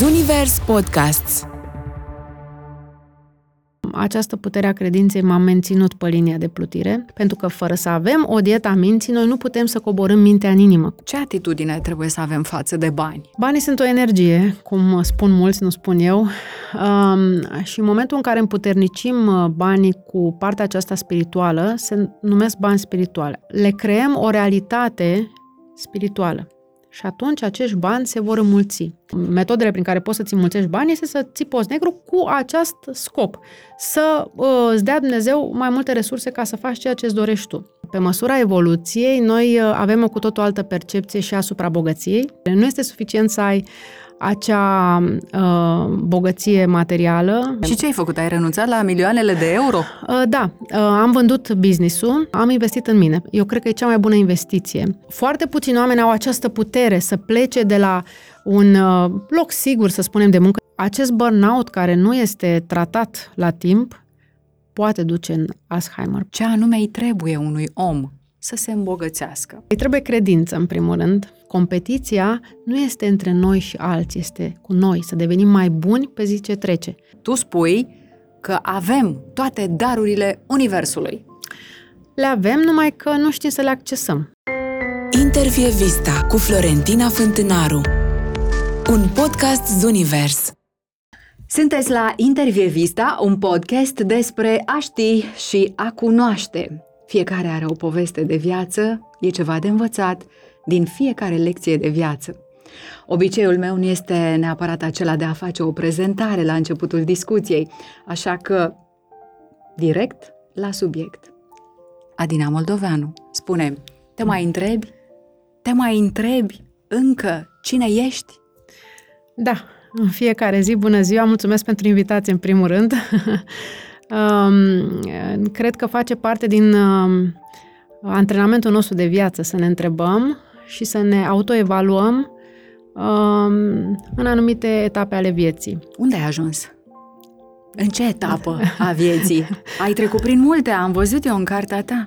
Zunivers Podcasts această putere a credinței m-a menținut pe linia de plutire, pentru că fără să avem o dietă a minții, noi nu putem să coborâm mintea în inimă. Ce atitudine trebuie să avem față de bani? Banii sunt o energie, cum spun mulți, nu spun eu, um, și în momentul în care împuternicim uh, banii cu partea aceasta spirituală, se numesc bani spirituale. Le creăm o realitate spirituală. Și atunci acești bani se vor înmulți. Metodele prin care poți să-ți înmulțești bani este să ții post negru cu acest scop. Să uh, îți dea Dumnezeu mai multe resurse ca să faci ceea ce îți dorești tu. Pe măsura evoluției, noi uh, avem o cu tot o altă percepție și asupra bogăției. Nu este suficient să ai acea uh, bogăție materială. Și ce ai făcut? Ai renunțat la milioanele de euro? Uh, da, uh, am vândut business-ul, am investit în mine. Eu cred că e cea mai bună investiție. Foarte puțini oameni au această putere să plece de la un uh, loc sigur, să spunem, de muncă. Acest burnout care nu este tratat la timp poate duce în Alzheimer. Ce anume îi trebuie unui om să se îmbogățească? Îi trebuie credință, în primul rând, Competiția nu este între noi și alții, este cu noi, să devenim mai buni pe zi ce trece. Tu spui că avem toate darurile Universului. Le avem, numai că nu știm să le accesăm. Intervie Vista cu Florentina Fântânaru Un podcast Zunivers Sunteți la Intervie Vista, un podcast despre a ști și a cunoaște. Fiecare are o poveste de viață, e ceva de învățat din fiecare lecție de viață. Obiceiul meu nu este neapărat acela de a face o prezentare la începutul discuției, așa că direct la subiect. Adina Moldoveanu spune, te mai întrebi? Te mai întrebi încă cine ești? Da, în fiecare zi, bună ziua, mulțumesc pentru invitație în primul rând. um, cred că face parte din um, antrenamentul nostru de viață să ne întrebăm și să ne autoevaluăm um, în anumite etape ale vieții. Unde ai ajuns? În ce etapă a vieții? Ai trecut prin multe, am văzut eu în cartea ta.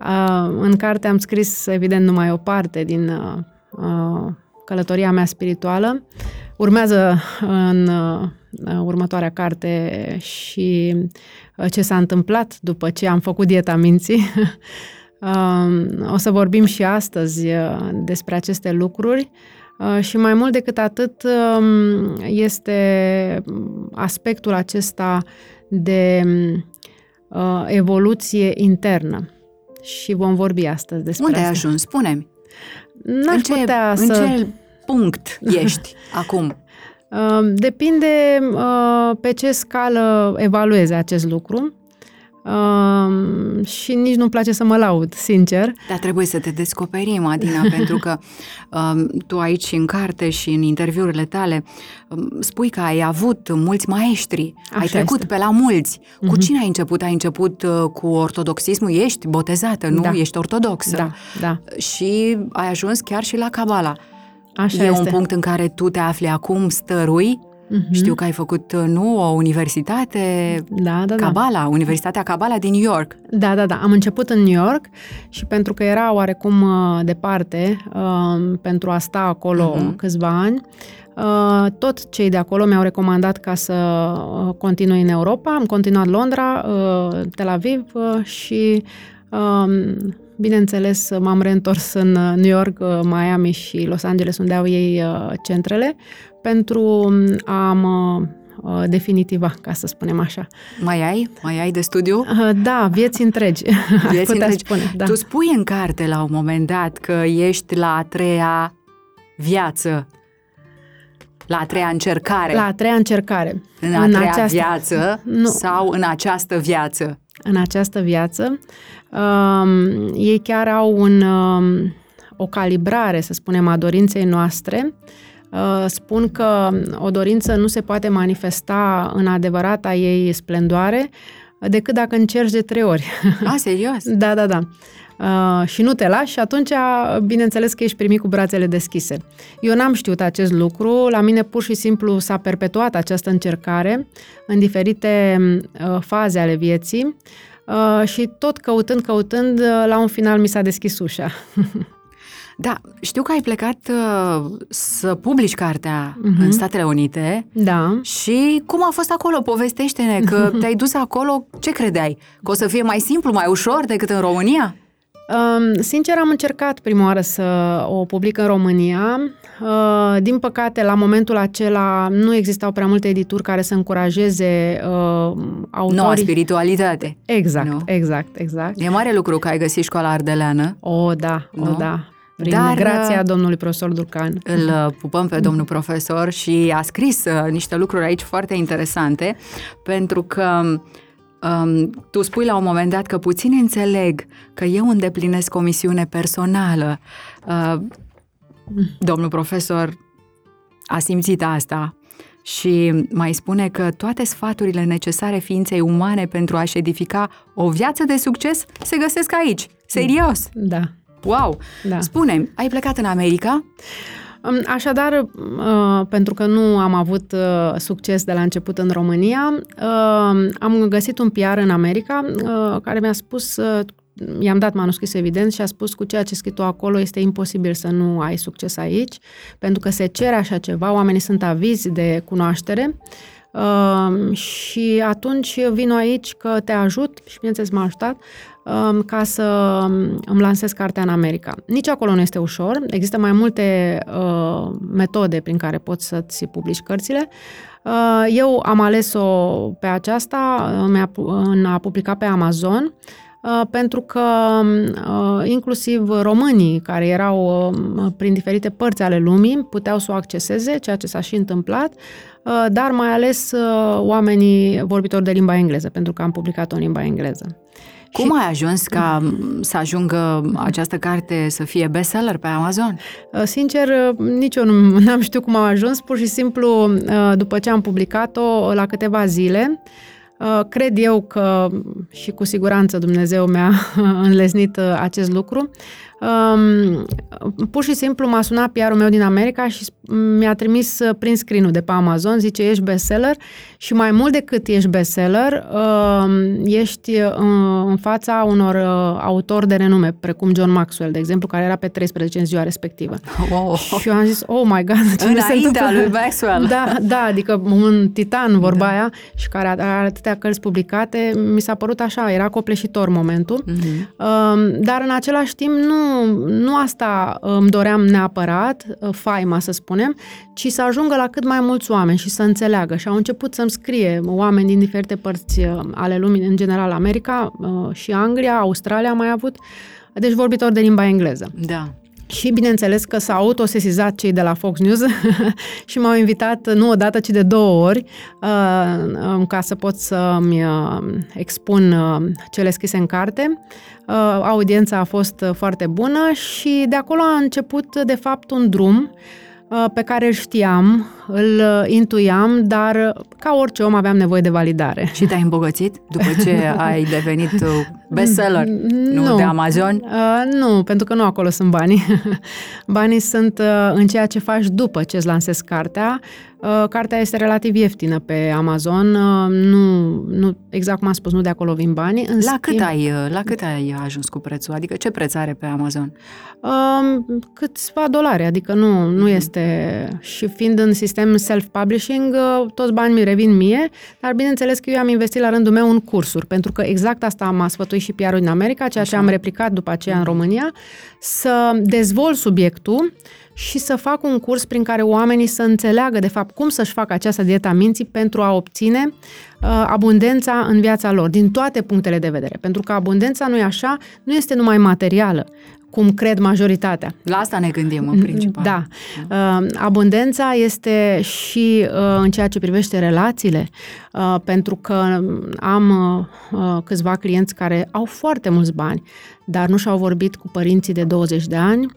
Uh, în carte am scris, evident, numai o parte din uh, uh, călătoria mea spirituală. Urmează în uh, următoarea carte și uh, ce s-a întâmplat după ce am făcut dieta minții. O să vorbim și astăzi uh, despre aceste lucruri uh, și mai mult decât atât um, este aspectul acesta de uh, evoluție internă și vom vorbi astăzi despre Unde asta. ai ajuns? Spune-mi. N-aș în ce, putea în să... ce punct ești acum? Depinde pe ce scală evaluezi acest lucru. Uh, și nici nu-mi place să mă laud, sincer. Dar trebuie să te descoperim, Adina, pentru că uh, tu aici în carte și în interviurile tale uh, spui că ai avut mulți maestri, Așa ai trecut este. pe la mulți. Uh-huh. Cu mhm. cine ai început? Ai început uh, cu ortodoxismul? Ești botezată, nu? Da. Ești ortodoxă. Da, da. Și ai ajuns chiar și la Cabala. Așa e este. un punct în care tu te afli acum stărui Uh-huh. Știu că ai făcut, uh, nu, o universitate, da, da, Cabala, da. Universitatea Cabala din New York. Da, da, da. Am început în New York și pentru că era oarecum uh, departe uh, pentru a sta acolo uh-huh. câțiva ani, uh, tot cei de acolo mi-au recomandat ca să uh, continui în Europa. Am continuat Londra, uh, Tel Aviv uh, și uh, Bineînțeles, m-am reîntors în New York, Miami și Los Angeles, unde au ei centrele, pentru a mă uh, definitiva, ca să spunem așa. Mai ai? Mai ai de studiu? Uh, da, vieți întregi. Vieți întregi. Spune, da. Tu spui în carte la un moment dat că ești la a treia viață la a treia încercare. La a treia încercare. În a în treia această... viață nu. sau în această viață? În această viață. Um, ei chiar au un, um, o calibrare, să spunem, a dorinței noastre Uh, spun că o dorință nu se poate manifesta în adevărata ei splendoare decât dacă încerci de trei ori. A, serios? da, da, da. Uh, și nu te lași și atunci, bineînțeles că ești primit cu brațele deschise. Eu n-am știut acest lucru, la mine pur și simplu s-a perpetuat această încercare în diferite uh, faze ale vieții uh, și tot căutând, căutând, uh, la un final mi s-a deschis ușa. Da, știu că ai plecat uh, să publici cartea Mhm. în Statele Unite Da. și cum a fost acolo? Povestește-ne că te-ai dus acolo, ce credeai? Că o să fie mai simplu, mai ușor decât în România? Um, sincer, am încercat prima oară să o public în România. Uh, din păcate, la momentul acela nu existau prea multe edituri care să încurajeze uh, autorii. Noua spiritualitate. Exact, Nu? exact, exact. E mare lucru că ai găsit școala ardeleană. O, da, Nu? o, da. Prin Dar, Dar, grația uh, domnului profesor Durcan. Îl uh, pupăm pe domnul profesor și a scris uh, niște lucruri aici foarte interesante, pentru că um, tu spui la un moment dat că puțin înțeleg că eu îndeplinesc o misiune personală. Uh, domnul profesor a simțit asta și mai spune că toate sfaturile necesare ființei umane pentru a-și edifica o viață de succes se găsesc aici. Serios! Da. Wow! Da. Spune, ai plecat în America? Um, Așadar, uh, pentru că nu am avut uh, succes de la început în România, uh, am găsit un PR în America uh, care mi-a spus, uh, i-am dat manuscris evident și a spus cu ceea ce scrii tu acolo este imposibil să nu ai succes aici, pentru că se cere așa ceva, oamenii sunt avizi de cunoaștere uh, și atunci vin aici că te ajut și bineînțeles m-a ajutat um, ca să îmi lansez cartea în America. Nici acolo nu este ușor. Există mai multe uh, metode prin care poți să-ți publici cărțile. Uh, eu am ales-o pe aceasta, uh, mi-a pu- în a publica pe Amazon, uh, pentru că uh, inclusiv românii care erau uh, prin diferite părți ale lumii puteau să o acceseze, ceea ce s-a și întâmplat, uh, dar mai ales uh, oamenii vorbitori de limba engleză, pentru că am publicat-o în limba engleză. Cum ai ajuns ca m, să ajungă această carte să fie bestseller pe Amazon? Uh, Sincer, uh, nici eu nu n-am știut cum am ajuns, pur și simplu, uh, după ce am publicat-o, la câteva zile, uh, cred eu că și cu siguranță Dumnezeu mi-a înlesnit uh, acest lucru. Um, Pur și simplu m-a sunat PR-ul meu din America și mi-a trimis uh, prin screen de pe Amazon, zice ești bestseller și mai mult decât ești bestseller, um, ești uh, în fața unor uh, autori de renume, precum John Maxwell, de exemplu, care era pe 13 în ziua respectivă. Wow. Și eu am zis, oh my God, ce mi se Înaintea întâmplă? lui Maxwell. Da, da, adică un titan, vorba da. aia, și care are atâtea cărți publicate, mi s-a părut așa, era copleșitor momentul. Mhm. Um, Dar în același timp nu, nu asta îmi doream neapărat, uh, faima să spunem, ci să ajungă la cât mai mulți oameni și să înțeleagă. Și au început să-mi scrie oameni din diferite părți uh, ale lumii, în general America uh, și Anglia, Australia am mai avut, deci vorbitori de limba engleză. Da. Și bineînțeles că s-au autosesizat cei de la Fox News și m-au invitat nu o dată, ci de două ori uh, um, ca să pot să-mi uh, expun uh, cele scrise în carte. Uh, Audiența a fost uh, foarte bună și de acolo a început de fapt un drum uh, pe care îl știam, îl uh, intuiam, dar uh, ca orice om aveam nevoie de validare. Și te-ai îmbogățit după ce ai devenit uh, bestseller? Nu, Nu. de Amazon? Uh, nu, pentru că nu acolo sunt banii. banii sunt uh, în ceea ce faci după ce îți lansezi cartea. Uh, cartea este relativ ieftină pe Amazon. Uh, nu, nu, exact cum am spus, nu de acolo vin banii. În La cât, schimb, ai, uh, la cât ai ajuns cu prețul? Adică ce preț are pe Amazon? Um, câțiva dolari, adică nu, nu este... Și fiind în sistem self-publishing, uh, toți banii mi revin mie, dar bineînțeles că eu am investit la rândul meu în cursuri, pentru că exact asta m-a sfătuit și PR-ul din America, ceea ce am replicat după aceea în România, să dezvolt subiectul și să fac un curs prin care oamenii să înțeleagă, de fapt, cum să-și facă această dieta a minții pentru a obține uh, abundența în viața lor, din toate punctele de vedere. Pentru că abundența nu e așa, nu este numai materială, cum cred majoritatea. La asta ne gândim în principal. Da. Uh, abundența este și uh, în ceea ce privește relațiile, uh, pentru că am uh, uh, câțiva clienți care au foarte mulți bani, dar nu și-au vorbit cu părinții de 20 de ani, uh,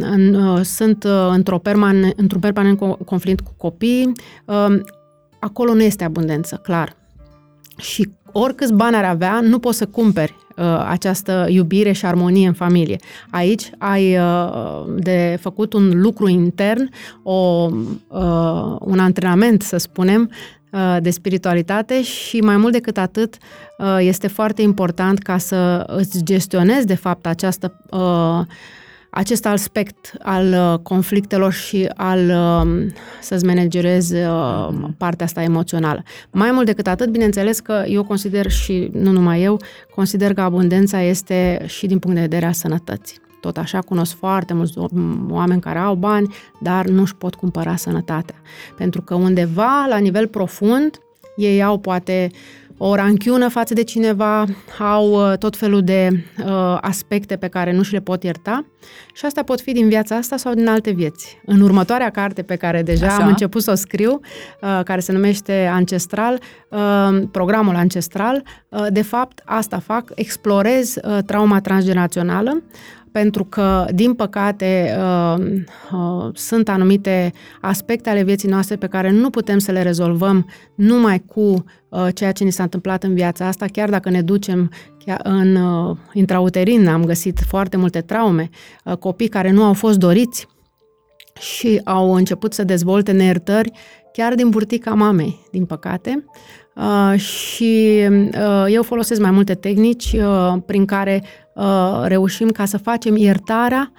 în, uh, sunt uh, într-o permane, într-un permanent co- conflict cu copii, uh, acolo nu este abundență, clar. Și oricâți bani ar avea, nu poți să cumperi uh, această iubire și armonie în familie. Aici ai uh, de făcut un lucru intern, o, uh, un antrenament, să spunem, uh, de spiritualitate și mai mult decât atât uh, este foarte important ca să îți gestionezi de fapt această uh, acest aspect al uh, conflictelor și al uh, să-ți managerezi uh, mhm. partea asta emoțională. Mai mult decât atât, bineînțeles că eu consider și nu numai eu, consider că abundența este și din punct de vedere a sănătății. Tot așa cunosc foarte mulți oameni care au bani, dar nu își pot cumpăra sănătatea. Pentru că undeva, la nivel profund, ei au poate o ranchiună față de cineva, au uh, tot felul de uh, aspecte pe care nu și le pot ierta și asta pot fi din viața asta sau din alte vieți. În următoarea carte pe care deja Așa. am început să o scriu, uh, care se numește Ancestral, uh, programul Ancestral, uh, de fapt asta fac, explorez uh, trauma transgenerațională, pentru că, din păcate, uh, uh, sunt anumite aspecte ale vieții noastre pe care nu putem să le rezolvăm numai cu uh, ceea ce ni s-a întâmplat în viața asta, chiar dacă ne ducem în intrauterin, am găsit foarte multe traume, copii care nu au fost doriți și au început să dezvolte neiertări chiar din burtica mamei, din păcate. Uh, și uh, eu folosesc mai multe tehnici uh, prin care uh, reușim ca să facem iertarea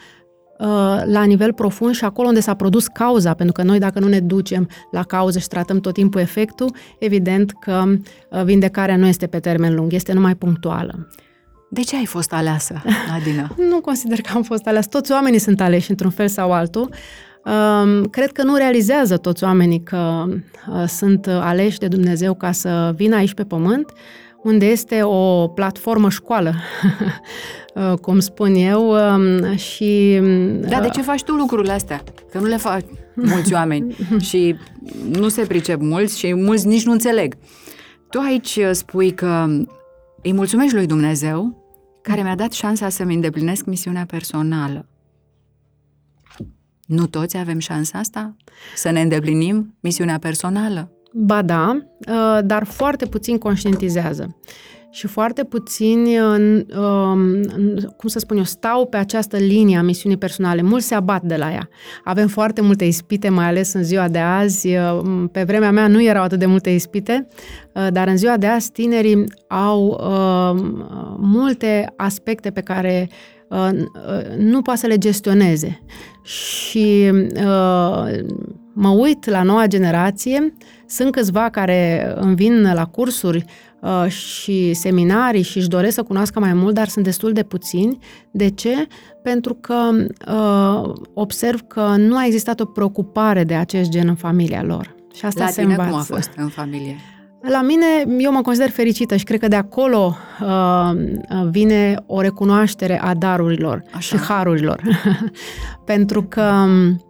uh, la nivel profund și acolo unde s-a produs cauza, pentru că noi dacă nu ne ducem la cauză și tratăm tot timpul efectul, evident că uh, vindecarea nu este pe termen lung, este numai punctuală. De ce ai fost aleasă, Adina? nu consider că am fost aleasă. Toți oamenii sunt aleși într-un fel sau altul. Cred că nu realizează toți oamenii că uh, sunt aleși de Dumnezeu ca să vină aici pe pământ, unde este o platformă școală, uh, cum spun eu, um, și... Da, de uh, ce faci tu lucrurile astea? Că nu le fac mulți oameni și nu se pricep mulți și mulți nici nu înțeleg. Tu aici spui că îi mulțumești lui Dumnezeu care mi-a dat șansa să-mi îndeplinesc misiunea personală. Nu toți avem șansa asta? Să ne îndeplinim misiunea personală? Ba da, uh, dar foarte puțin conștientizează. Și foarte puțini, um, cum să spun eu, stau pe această linie a misiunii personale. Mulți se abat de la ea. Avem foarte multe ispite, mai ales în ziua de azi. Uh, pe vremea mea nu erau atât de multe ispite, uh, dar în ziua de azi tinerii au multe aspecte pe care nu poate să le gestioneze. Și uh, mă uit la noua generație, sunt câțiva care îmi vin la cursuri uh, și seminarii și își doresc să cunoască mai mult, dar sunt destul de puțini. De ce? Pentru că uh, observ că nu a existat o preocupare de acest gen în familia lor. Și asta la se tine învață. cum a fost în familie? La mine, eu mă consider fericită și cred că de acolo uh, vine o recunoaștere a darurilor Așa. și harurilor. Pentru că um,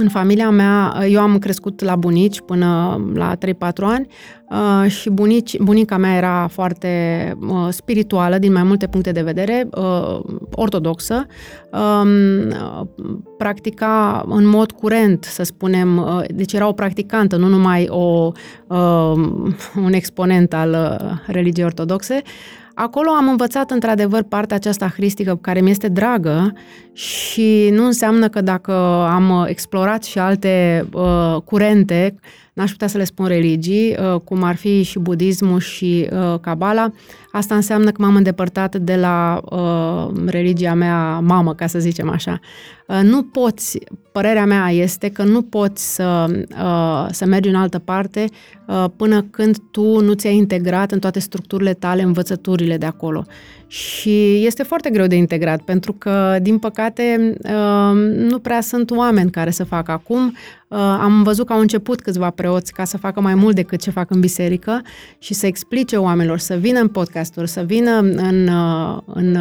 în familia mea, eu am crescut la bunici până la 3-4 ani uh, și bunici, bunica mea era foarte uh, spirituală din mai multe puncte de vedere, uh, ortodoxă, uh, practica în mod curent, să spunem, uh, deci era o practicantă, nu numai o, uh, un exponent al uh, religiei ortodoxe, Acolo am învățat într-adevăr partea aceasta hristică care mi este dragă și nu înseamnă că dacă am explorat și alte uh, curente, n-aș putea să le spun religii, uh, cum ar fi și budismul și uh, cabala, asta înseamnă că m-am îndepărtat de la uh, religia mea mamă, ca să zicem așa. Uh, nu poți, părerea mea este că nu poți să, uh, să mergi în altă parte uh, până când tu nu ți-ai integrat în toate structurile tale învățăturile de acolo. Și este foarte greu de integrat, pentru că, din păcate, nu prea sunt oameni care să facă acum. Am văzut că au început câțiva preoți ca să facă mai mult decât ce fac în biserică și să explice oamenilor, să vină în podcasturi, să vină în, în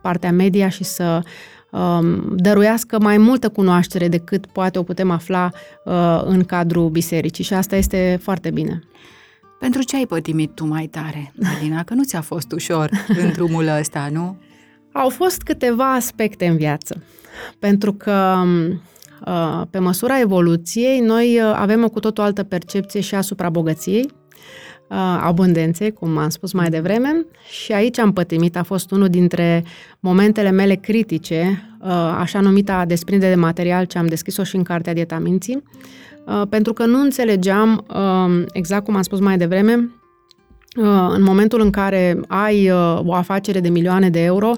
partea media și să um, dăruiască mai multă cunoaștere decât poate o putem afla uh, în cadrul bisericii și asta este foarte bine. Pentru ce ai pătimit tu mai tare, Alina? Că nu ți-a fost ușor în drumul ăsta, nu? Au fost câteva aspecte în viață. Pentru că um, uh, pe măsura evoluției, noi uh, avem o cu tot o altă percepție și asupra bogăției, uh, abundenței, cum am spus mai devreme, și aici am pătimit, a fost unul dintre momentele mele critice, așa numita desprindere de material, ce am deschis-o și în cartea Dieta Minții, pentru că nu înțelegeam, exact cum am spus mai devreme, în momentul în care ai o afacere de milioane de euro,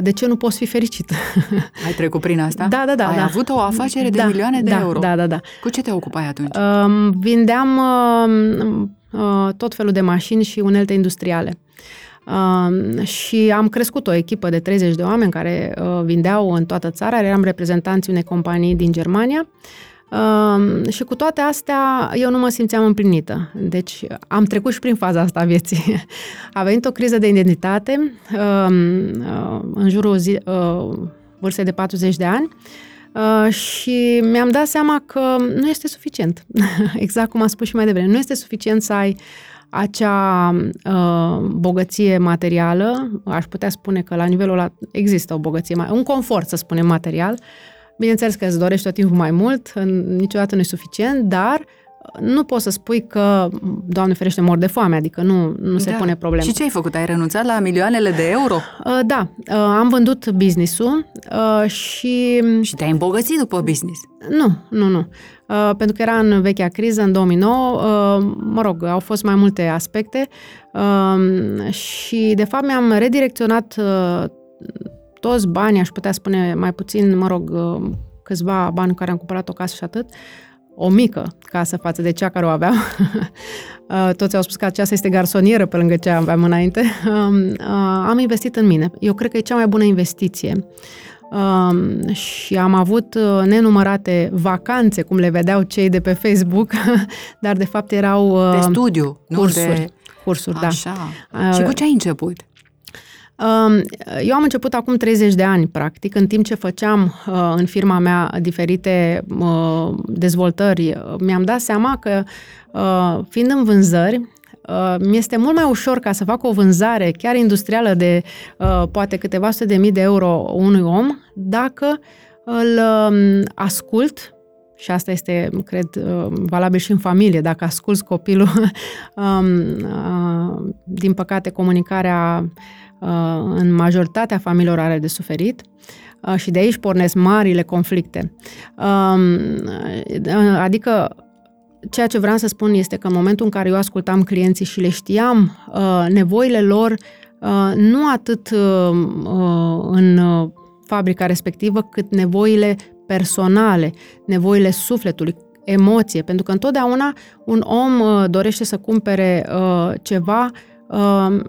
de ce nu poți fi fericit? Ai trecut prin asta? Da, da, da. Ai da. avut o afacere de da, milioane de da, euro? Da, da, da. Cu ce te ocupai atunci? Vindeam tot felul de mașini și unelte industriale. Uh, și am crescut o echipă de 30 de oameni care uh, vindeau în toată țara, eram reprezentanții unei companii din Germania uh, și cu toate astea eu nu mă simțeam împlinită. Deci am trecut și prin faza asta a vieții. A venit o criză de identitate uh, uh, în jurul zi, uh, vârstei de 40 de ani Uh, și mi-am dat seama că nu este suficient. exact cum am spus și mai devreme. Nu este suficient să ai acea uh, bogăție materială, aș putea spune că la nivelul ăla există o bogăție, un confort, să spunem, material. Bineînțeles că îți dorești tot timpul mai mult, niciodată nu e suficient, dar nu poți să spui că, Doamne ferește, mor de foame, adică nu, nu se da. pune problema. Și ce ai făcut? Ai renunțat la milioanele de euro? Uh, da, uh, am vândut business-ul uh, și... Și te-ai îmbogățit după business? Nu, nu, nu. Uh, pentru că era în vechea criză, în 2009, uh, mă rog, au fost mai multe aspecte uh, și, de fapt, mi-am redirecționat uh, toți banii, aș putea spune mai puțin, mă rog, uh, câțiva bani care am cumpărat o casă și atât, o mică casă față de cea care o aveam. Uh, toți au spus că aceasta este garsonieră pe lângă ce aveam înainte. Um, uh, am investit în mine. Eu cred că e cea mai bună investiție. Um, și am avut uh, nenumărate vacanțe, cum le vedeau cei de pe Facebook, dar de fapt erau... De studiu, cursuri, nu de... Cursuri, Așa. da. Și cu ce ai început? Eu am început acum 30 de ani, practic, în timp ce făceam uh, în firma mea diferite uh, dezvoltări, mi-am dat seama că, uh, fiind în vânzări, mi este mult mai ușor ca să fac o vânzare, chiar industrială, de poate câteva sute de mii de euro unui om, dacă îl um, ascult și asta este, cred, valabil și în familie, dacă asculți copilul, um, din păcate comunicarea Uh, în majoritatea familiilor are de suferit uh, și de aici pornesc marile conflicte. Um, uh, adică ceea ce vreau să spun este că în momentul în care eu ascultam clienții și le știam nevoile lor, nu atât în fabrica respectivă, cât nevoile personale, nevoile sufletului, emoție, pentru că întotdeauna un om dorește să cumpere ceva Um,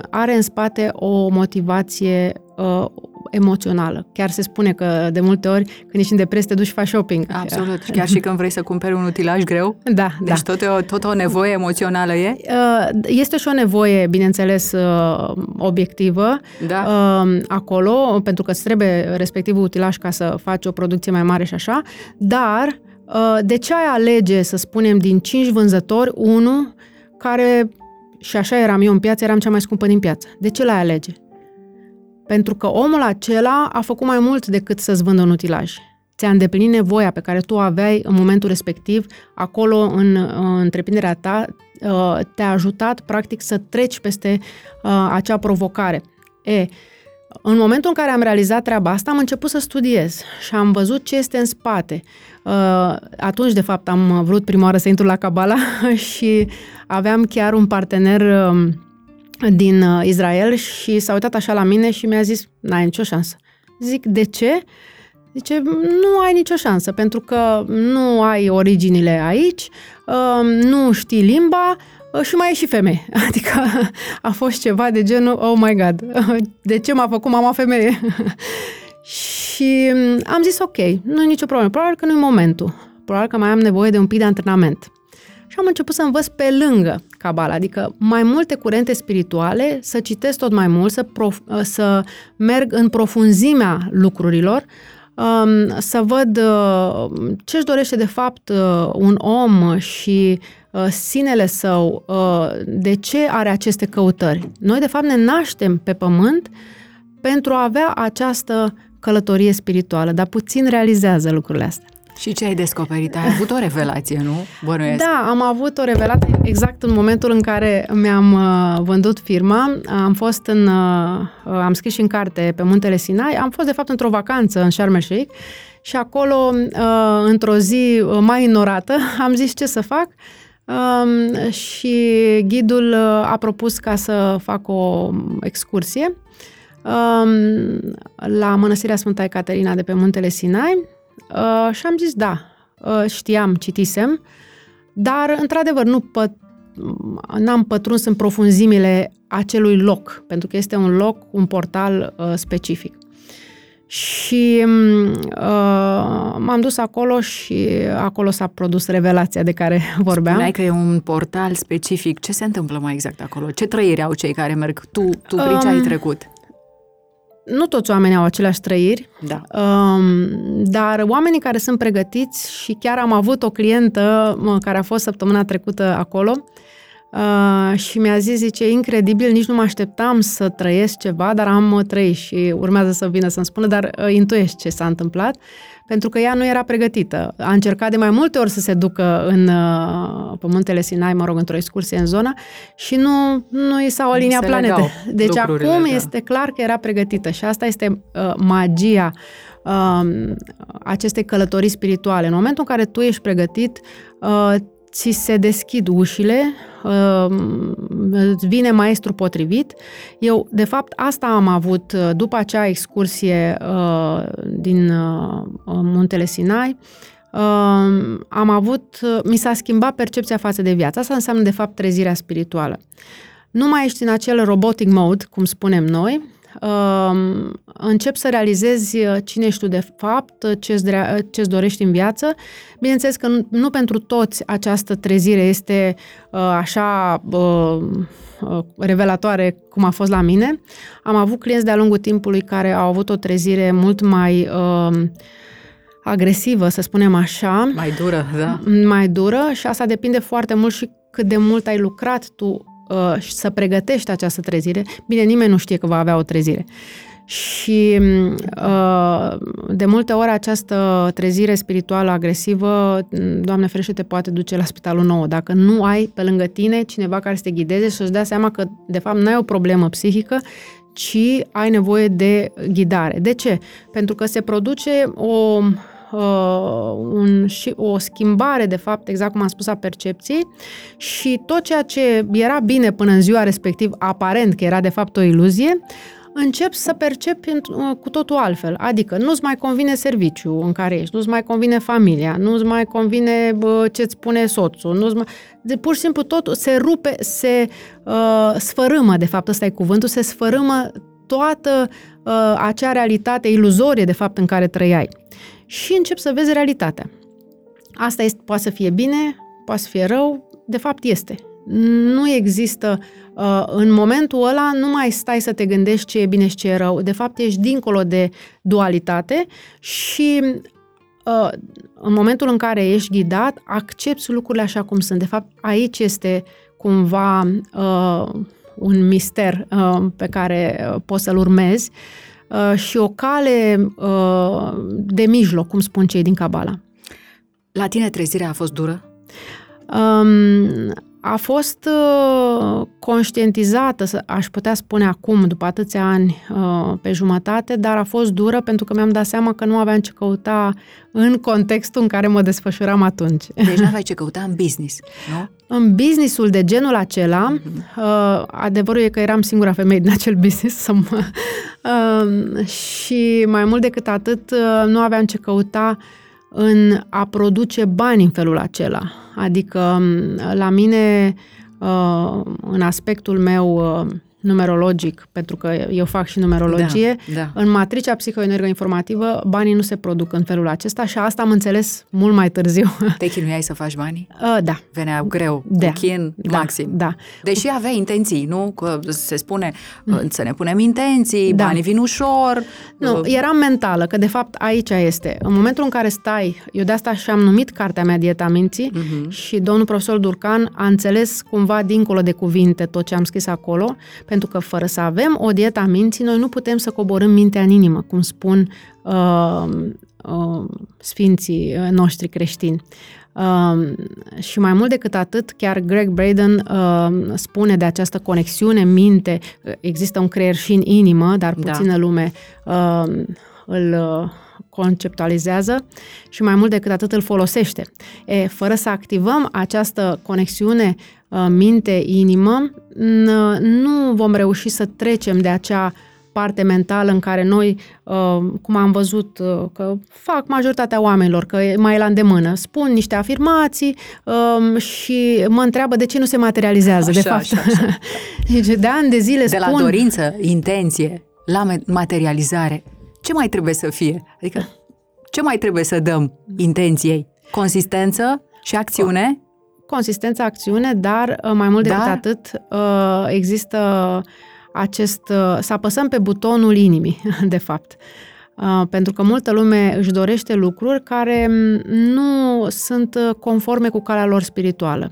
are în spate o motivație uh, emoțională. Chiar se spune că de multe ori când ești în depresie te duci și faci shopping. Absolut. Chiar și când vrei să cumperi un utilaj greu? Da, deci da. tot, o, tot o nevoie emoțională e? Uh, este și o nevoie, bineînles, uh, obiectivă da. Um, acolo, pentru că îți trebuie respectivul utilaj ca să faci o producție mai mare și așa, dar de ce ai alege, să spunem, din cinci vânzători, unul care și așa eram eu în piață, eram cea mai scumpă din piață. De ce l-ai alege? Pentru că omul acela a făcut mai mult decât să-ți vândă un utilaj. Ți-a îndeplinit nevoia pe care tu o aveai în momentul respectiv, acolo în, în întreprinderea ta, uh, te-a ajutat practic să treci peste uh, acea provocare. E, în momentul în care am realizat treaba asta, am început să studiez și am văzut ce este în spate. Uh, atunci, de fapt, am vrut prima oară să intru la Cabala și aveam chiar un partener um, din uh, Israel și s-a uitat așa la mine și mi-a zis, n-ai nicio șansă. Zic, de ce? Zice, nu ai nicio șansă, pentru că nu ai originile aici, um, nu știi limba, uh, și mai e și femeie. Adică a fost ceva de genul, oh my god, de ce m-a făcut mama femeie? Și um, am zis, ok, nu e nicio problemă, probabil că nu e momentul, probabil că mai am nevoie de un pic de antrenament. Și am început să învăț pe lângă Cabala, adică mai multe curente spirituale, să citesc tot mai mult, să, prof, să merg în profunzimea lucrurilor, um, să văd uh, ce își dorește de fapt uh, un om și uh, sinele său, de ce are aceste căutări. Noi, de fapt, ne naștem pe pământ pentru a avea această călătorie spirituală, dar puțin realizează lucrurile astea. Și ce ai descoperit? Ai avut o revelație, nu? Bănuiesc. Da, am avut o revelație exact în momentul în care mi-am uh, vândut firma. Am fost în... Uh, am scris și în carte pe muntele Sinai. Am fost, de fapt, într-o vacanță în Sharm el Sheikh și acolo, uh, într-o zi mai înorată, am zis ce să fac Um, și ghidul uh, a propus ca să fac o excursie um, la Mănăstirea Sfânta Ecaterina de pe Muntele Sinai uh, și am zis da, uh, știam, citisem, dar într-adevăr nu pă- n-am pătruns în profunzimile acelui loc, pentru că este un loc, un portal uh, specific. Și uh, m-am dus acolo și acolo s-a produs revelația de care vorbeam. Spuneai că e un portal specific. Ce se întâmplă mai exact acolo? Ce trăiri au cei care merg? Tu, tu prin ce ai trecut? Nu toți oamenii au aceleași trăiri, Da. um, dar oamenii care sunt pregătiți și chiar am avut o clientă mă, care a fost săptămâna trecută acolo uh, și mi-a zis, zice, incredibil, nici nu mă așteptam să trăiesc ceva, dar am uh, trăit și urmează să vină să-mi spună, dar uh, intuiești ce s-a întâmplat, pentru că ea nu era pregătită. A încercat de mai multe ori să se ducă în uh, pe muntele Sinai, mă rog, într-o excursie în zonă și nu, nu i s-au aliniat se planete. legau Deci lucrurile, acum da. este clar că era pregătită și asta este uh, magia uh, acestei călătorii spirituale. În momentul în care tu ești pregătit, uh, ți se deschid ușile, uh, îți vine maestru potrivit. Eu, de fapt, asta am avut uh, după acea excursie uh, din uh, Muntele Sinai. Uh, am avut, uh, mi s-a schimbat percepția față de viață. Asta înseamnă, de fapt, trezirea spirituală. Nu mai ești în acel robotic mode, cum spunem noi, uh, încep să realizezi uh, cine ești tu de fapt, uh, ce-ți, drea- uh, ce-ți dorești în viață. Bineînțeles că nu, nu pentru toți această trezire este uh, așa uh, uh, revelatoare cum a fost la mine. Am avut clienți de-a lungul timpului care au avut o trezire mult mai uh, agresivă, să spunem așa, Mai dură, da. mai dură și asta depinde foarte mult și cât de mult ai lucrat tu uh, și să pregătești această trezire. Bine, nimeni nu știe că va avea o trezire. Și uh, de multe ori această trezire spirituală agresivă, Doamne ferește, te poate duce la spitalul nou. Dacă nu ai pe lângă tine cineva care să te ghideze și să-ți dea seama că de fapt nu ai o problemă psihică, ci ai nevoie de ghidare. De ce? Pentru că se produce o uh, un, și o schimbare, de fapt, exact cum am spus, a percepției și tot ceea ce era bine până în ziua respectiv, aparent că era de fapt o iluzie, încep să percepi uh, cu totul altfel. Adică nu-ți mai convine serviciu în care ești, nu-ți mai convine familia, nu-ți mai convine bă, ce-ți spune soțul, nu-ți mai... De, pur și simplu totul se rupe, se uh, sfărâmă, de fapt, ăsta e cuvântul, se sfărâmă toată uh, acea realitate iluzorie, de fapt, în care trăiai. Și începi să vezi realitatea. Asta este, poate să fie bine, poate să fie rău, de fapt este. Nu există, uh, în momentul ăla, nu mai stai să te gândești ce e bine și ce e rău. De fapt, ești dincolo de dualitate și uh, în momentul în care ești ghidat, accepti lucrurile așa cum sunt. De fapt, aici este cumva uh, un mister uh, pe care uh, poți să-l urmezi uh, și o cale uh, de mijloc, cum spun cei din Cabala. La tine trezirea a fost dură? Um, a fost uh, conștientizată, să- aș putea spune acum, după atâția ani uh, pe jumătate, dar a fost dură pentru că mi-am dat seama că nu aveam ce căuta în contextul în care mă desfășuram atunci. Deci n-aveai ce căuta în business, nu? În businessul de genul acela, uh, adevărul e că eram singura femeie din acel business să mă, uh, și mai mult decât atât, uh, nu aveam ce căuta în a produce bani în felul acela. Adică um, la mine, uh, în aspectul meu uh, numerologic, pentru că eu fac și numerologie, Da, da. în matricea psihoenergoinformativă banii nu se produc în felul acesta și asta am înțeles mult mai târziu. Te chinuiai să faci banii? Uh, da, Venea greu, Da, cu chin da, maxim. da. Deși aveai intenții, nu? Că se spune mm. să ne punem intenții, Da. banii vin ușor. Nu, uh, eram mentală, că de fapt aici este. În momentul în care stai, eu de asta și-am numit cartea mea Dieta Minții Mhm. și domnul profesor Durcan a înțeles cumva dincolo de cuvinte tot ce am scris acolo, pentru că fără să avem o dietă a minții, noi nu putem să coborâm mintea în inimă, cum spun uh, uh, sfinții uh, noștri creștini. Uh, și mai mult decât atât, chiar Greg Braden uh, spune de această conexiune minte, există un creier și în inimă, dar Da. puțină lume uh, îl uh, conceptualizează și mai mult decât atât îl folosește. E, fără să activăm această conexiune uh, minte-inimă, nu vom reuși să trecem de acea parte mentală în care noi, uh, cum am văzut uh, că fac majoritatea oamenilor, că mai e la îndemână, spun niște afirmații um, și mă întreabă de ce nu se materializează, așa, de fapt. Așa, așa. Deci de ani de zile de spun... la dorință, intenție, la materializare, ce mai trebuie să fie? Adică, ce mai trebuie să dăm intenției? Consistență și acțiune? Consistență, acțiune, dar uh, mai mult decât dar... atât, există acest, uh, să apăsăm pe butonul inimii, de fapt. Uh, pentru că multă lume își dorește lucruri care mm, nu sunt uh, conforme cu calea lor spirituală.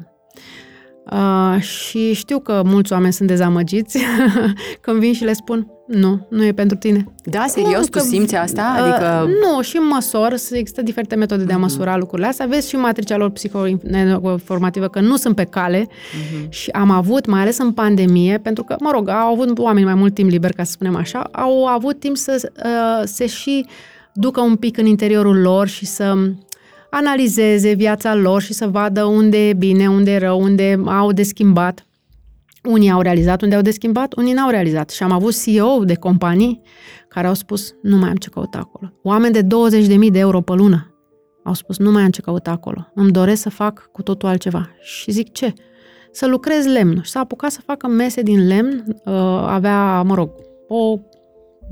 Uh, și știu că mulți oameni sunt dezamăgiți când vin și le spun nu, nu e pentru tine. Da, serios, nu, tu că, simți asta? Uh, adică... Uh, nu, și măsor, există diferite metode de a mhm. măsura lucrurile astea. Vezi și matricea lor psihoinformativă că nu sunt pe cale uh-huh. și am avut, mai ales în pandemie, pentru că, mă rog, au avut oameni mai mult timp liber, ca să spunem așa, au avut timp să uh, se și ducă un pic în interiorul lor și să analizeze viața lor și să vadă unde e bine, unde e rău, unde au de schimbat. Unii au realizat unde au de schimbat, unii n-au realizat. Și am avut CEO de companii care au spus, nu mai am ce căuta acolo. Oameni de 20.000 de euro pe lună au spus, nu mai am ce căuta acolo. Îmi doresc să fac cu totul altceva. Și zic, ce? Să lucrez lemn. Și s-a apucat să facă mese din lemn. Uh, avea, mă rog, o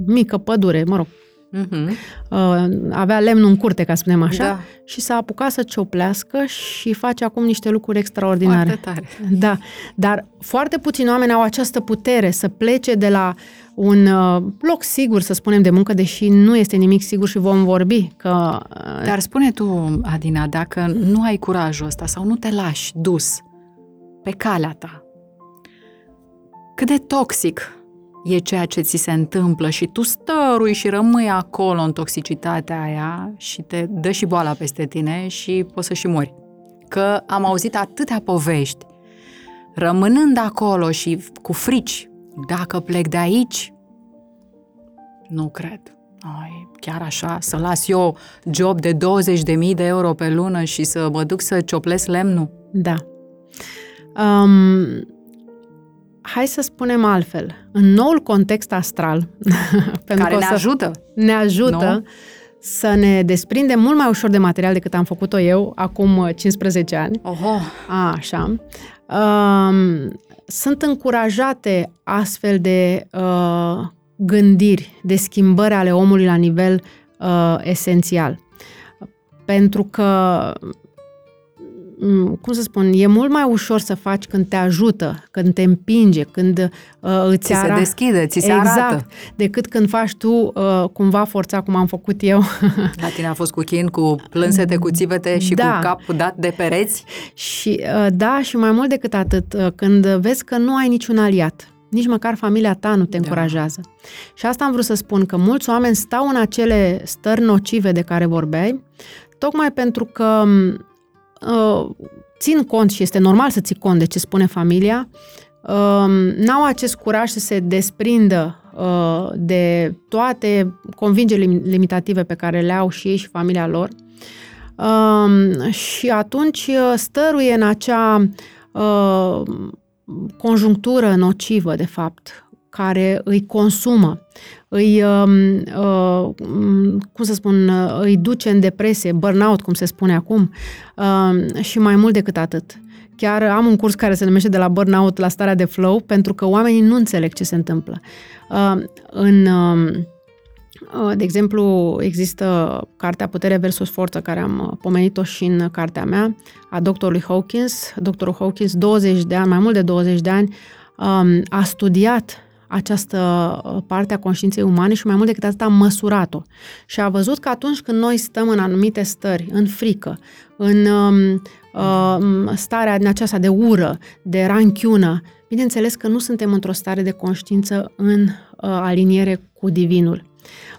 mică pădure, mă rog, Uh-huh. Uh, avea lemnul în curte, ca să spunem așa, da. și s-a apucat să cioplească și face acum niște lucruri extraordinare. Foarte tare. Da, dar foarte puțini oameni au această putere să plece de la un uh, loc sigur, să spunem, de muncă, deși nu este nimic sigur și vom vorbi. Că, uh... Dar spune tu, Adina, dacă nu ai curajul ăsta sau nu te lași dus pe calea ta, cât de toxic e ceea ce ți se întâmplă și tu stărui și rămâi acolo în toxicitatea aia și te dă și boala peste tine și poți să și mori. Că am auzit atâtea povești, rămânând acolo și cu frici, dacă plec de aici, nu cred. Ai, chiar așa, să las eu job de 20.000 de euro pe lună și să mă duc să cioplesc lemnul? Da. Um, hai să spunem altfel, în noul context astral, pentru care ne ajută. Ne ajută nu? să ne desprindem mult mai ușor de material decât am făcut-o eu acum 15 uh, ani. Oho. A, așa. Um, sunt încurajate astfel de uh, gândiri, de schimbări ale omului la nivel uh, esențial. Pentru că Mm, cum să spun, e mult mai ușor să faci când te ajută, când te împinge, când uh, îți ți se deschide, ți se exact, arată. decât când faci tu uh, cumva forța cum am făcut eu. La tine a fost cu chin, cu plânsete, cu țivete și da. cu cap dat de pereți? Și uh, da, și mai mult decât atât, uh, când vezi că nu ai niciun aliat, nici măcar familia ta nu te da. încurajează. Și asta am vrut să spun, că mulți oameni stau în acele stări nocive de care vorbeai, tocmai pentru că uh, țin cont și este normal să ții cont de ce spune familia, uh, n-au acest curaj să se desprindă uh, de toate convingerile limitative pe care le au și ei și familia lor. Uh, și atunci uh, stăruie în acea uh, conjunctură nocivă, de fapt, care îi consumă, îi, uh, uh, cum să spun, uh, îi duce în depresie, burnout, cum se spune acum, uh, și mai mult decât atât. Chiar am un curs care se numește de la burnout la starea de flow, pentru că oamenii nu înțeleg ce se întâmplă. Uh, în, uh, de exemplu, există cartea Putere versus Forță, care am pomenit-o și în cartea mea, a doctorului Hawkins. Doctorul Hawkins, 20 de ani, mai mult de 20 de ani, um, a studiat această uh, parte a conștiinței umane și mai mult decât atât a măsurat-o. Și a văzut că atunci când noi stăm în anumite stări, în frică, în um, uh, starea din aceasta de ură, de ranchiună, bineînțeles că nu suntem într-o stare de conștiință în uh, aliniere cu divinul.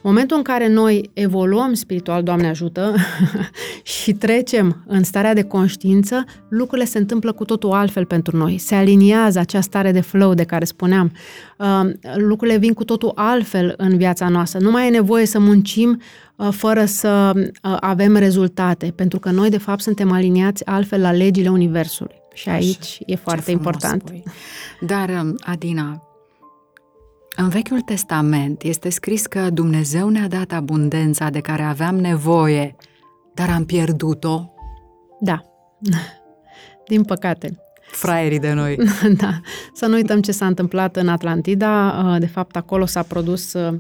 Momentul în care noi evoluăm spiritual, Doamne ajută, și trecem în starea de conștiință, lucrurile se întâmplă cu totul altfel pentru noi. Se aliniază acea stare de flow de care spuneam. Uh, lucrurile vin cu totul altfel în viața noastră. Nu mai e nevoie să muncim uh, fără să uh, avem rezultate, pentru că noi, de fapt, suntem aliniați altfel la legile Universului. Și aici Așa, e foarte important. Spui. Dar, um, Adina, în Vechiul Testament este scris că Dumnezeu ne-a dat abundența de care aveam nevoie, dar am pierdut-o? Da, din păcate. Fraierii de noi. da, să nu uităm ce s-a întâmplat în Atlantida. Uh, de fapt, acolo s-a produs uh,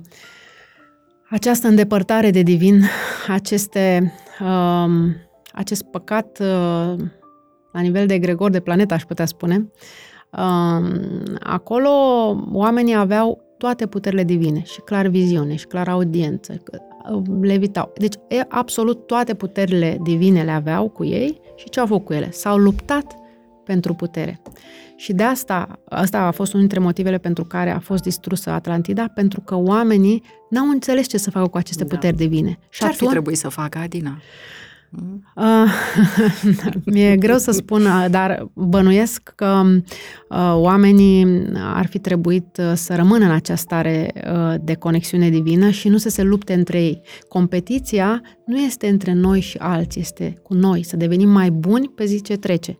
această îndepărtare de divin, aceste, um, acest păcat uh, la nivel de gregor de planetă, aș putea spune. Um, acolo oamenii aveau toate puterile divine și clar viziune și clar audiență, levitau. Deci absolut toate puterile divine le aveau cu ei și ce au făcut cu ele? S-au luptat pentru putere. Și de asta, asta a fost unul dintre motivele pentru care a fost distrusă Atlantida, pentru că oamenii n-au înțeles ce să facă cu aceste da. puteri divine. Și ce ar fi trebuit să facă Adina? Uh, mi-e greu să spun, uh, dar bănuiesc că uh, oamenii ar fi trebuit uh, să rămână în această stare uh, de conexiune divină și nu să se lupte între ei. Competiția nu este între noi și alții, este cu noi, să devenim mai buni pe zi ce trece.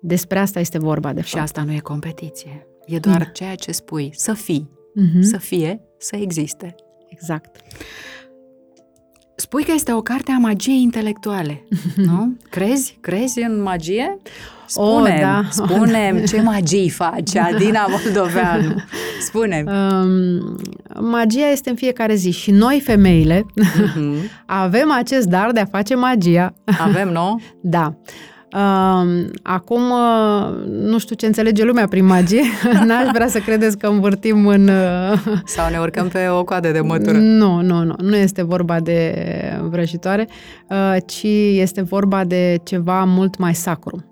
Despre asta este vorba, de fapt. Și asta nu e competiție. E doar da. ceea ce spui, să fii, uh-huh. să fie, să existe. Exact. Spui că este o carte a magiei intelectuale, nu? Crezi? Crezi în magie? Spune, oh, da. spune ce magii face Adina Moldoveanu. spune. Um, magia este în fiecare zi și noi, femeile, uh-huh. avem acest dar de a face magia. Avem, nu? da. Uh, acum, uh, nu știu ce înțelege lumea prin magie. N-aș vrea să credeți că învârtim în... Uh... Sau ne urcăm pe o coadă de mătură. Nu, nu, nu. Nu este vorba de vrăjitoare, uh, ci este vorba de ceva mult mai sacru.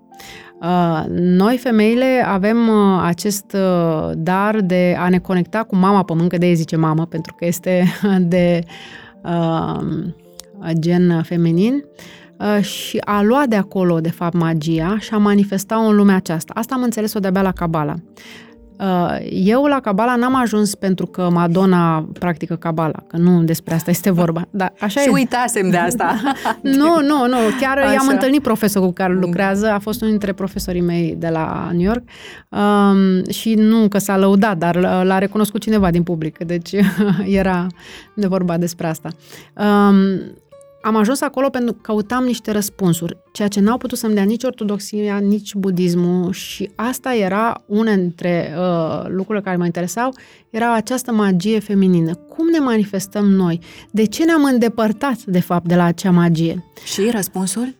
Uh, noi, femeile, avem uh, acest uh, dar de a ne conecta cu mama pământ, că de ei zice mamă, pentru că este de uh, gen feminin. Uh, Uh, și a lua de acolo, de fapt, magia și a manifesta-o în lumea aceasta. Asta am înțeles-o de-abia la Cabala. Uh, eu la Cabala n-am ajuns pentru că Madonna practică Cabala, că nu despre asta este vorba. Dar așa și e. uitasem de asta. nu, nu, nu. Chiar așa. i-am întâlnit profesorul cu care lucrează, a fost unul dintre profesorii mei de la New York um, și nu că s-a lăudat, dar l-a recunoscut cineva din public, deci era de vorba despre asta. Um, am ajuns acolo pentru că căutam niște răspunsuri, ceea ce n-au putut să-mi dea nici ortodoxia, nici budismul și asta era una dintre uh, lucrurile care mă interesau, era această magie feminină. Cum ne manifestăm noi? De ce ne-am îndepărtat, de fapt, de la acea magie? Și răspunsul?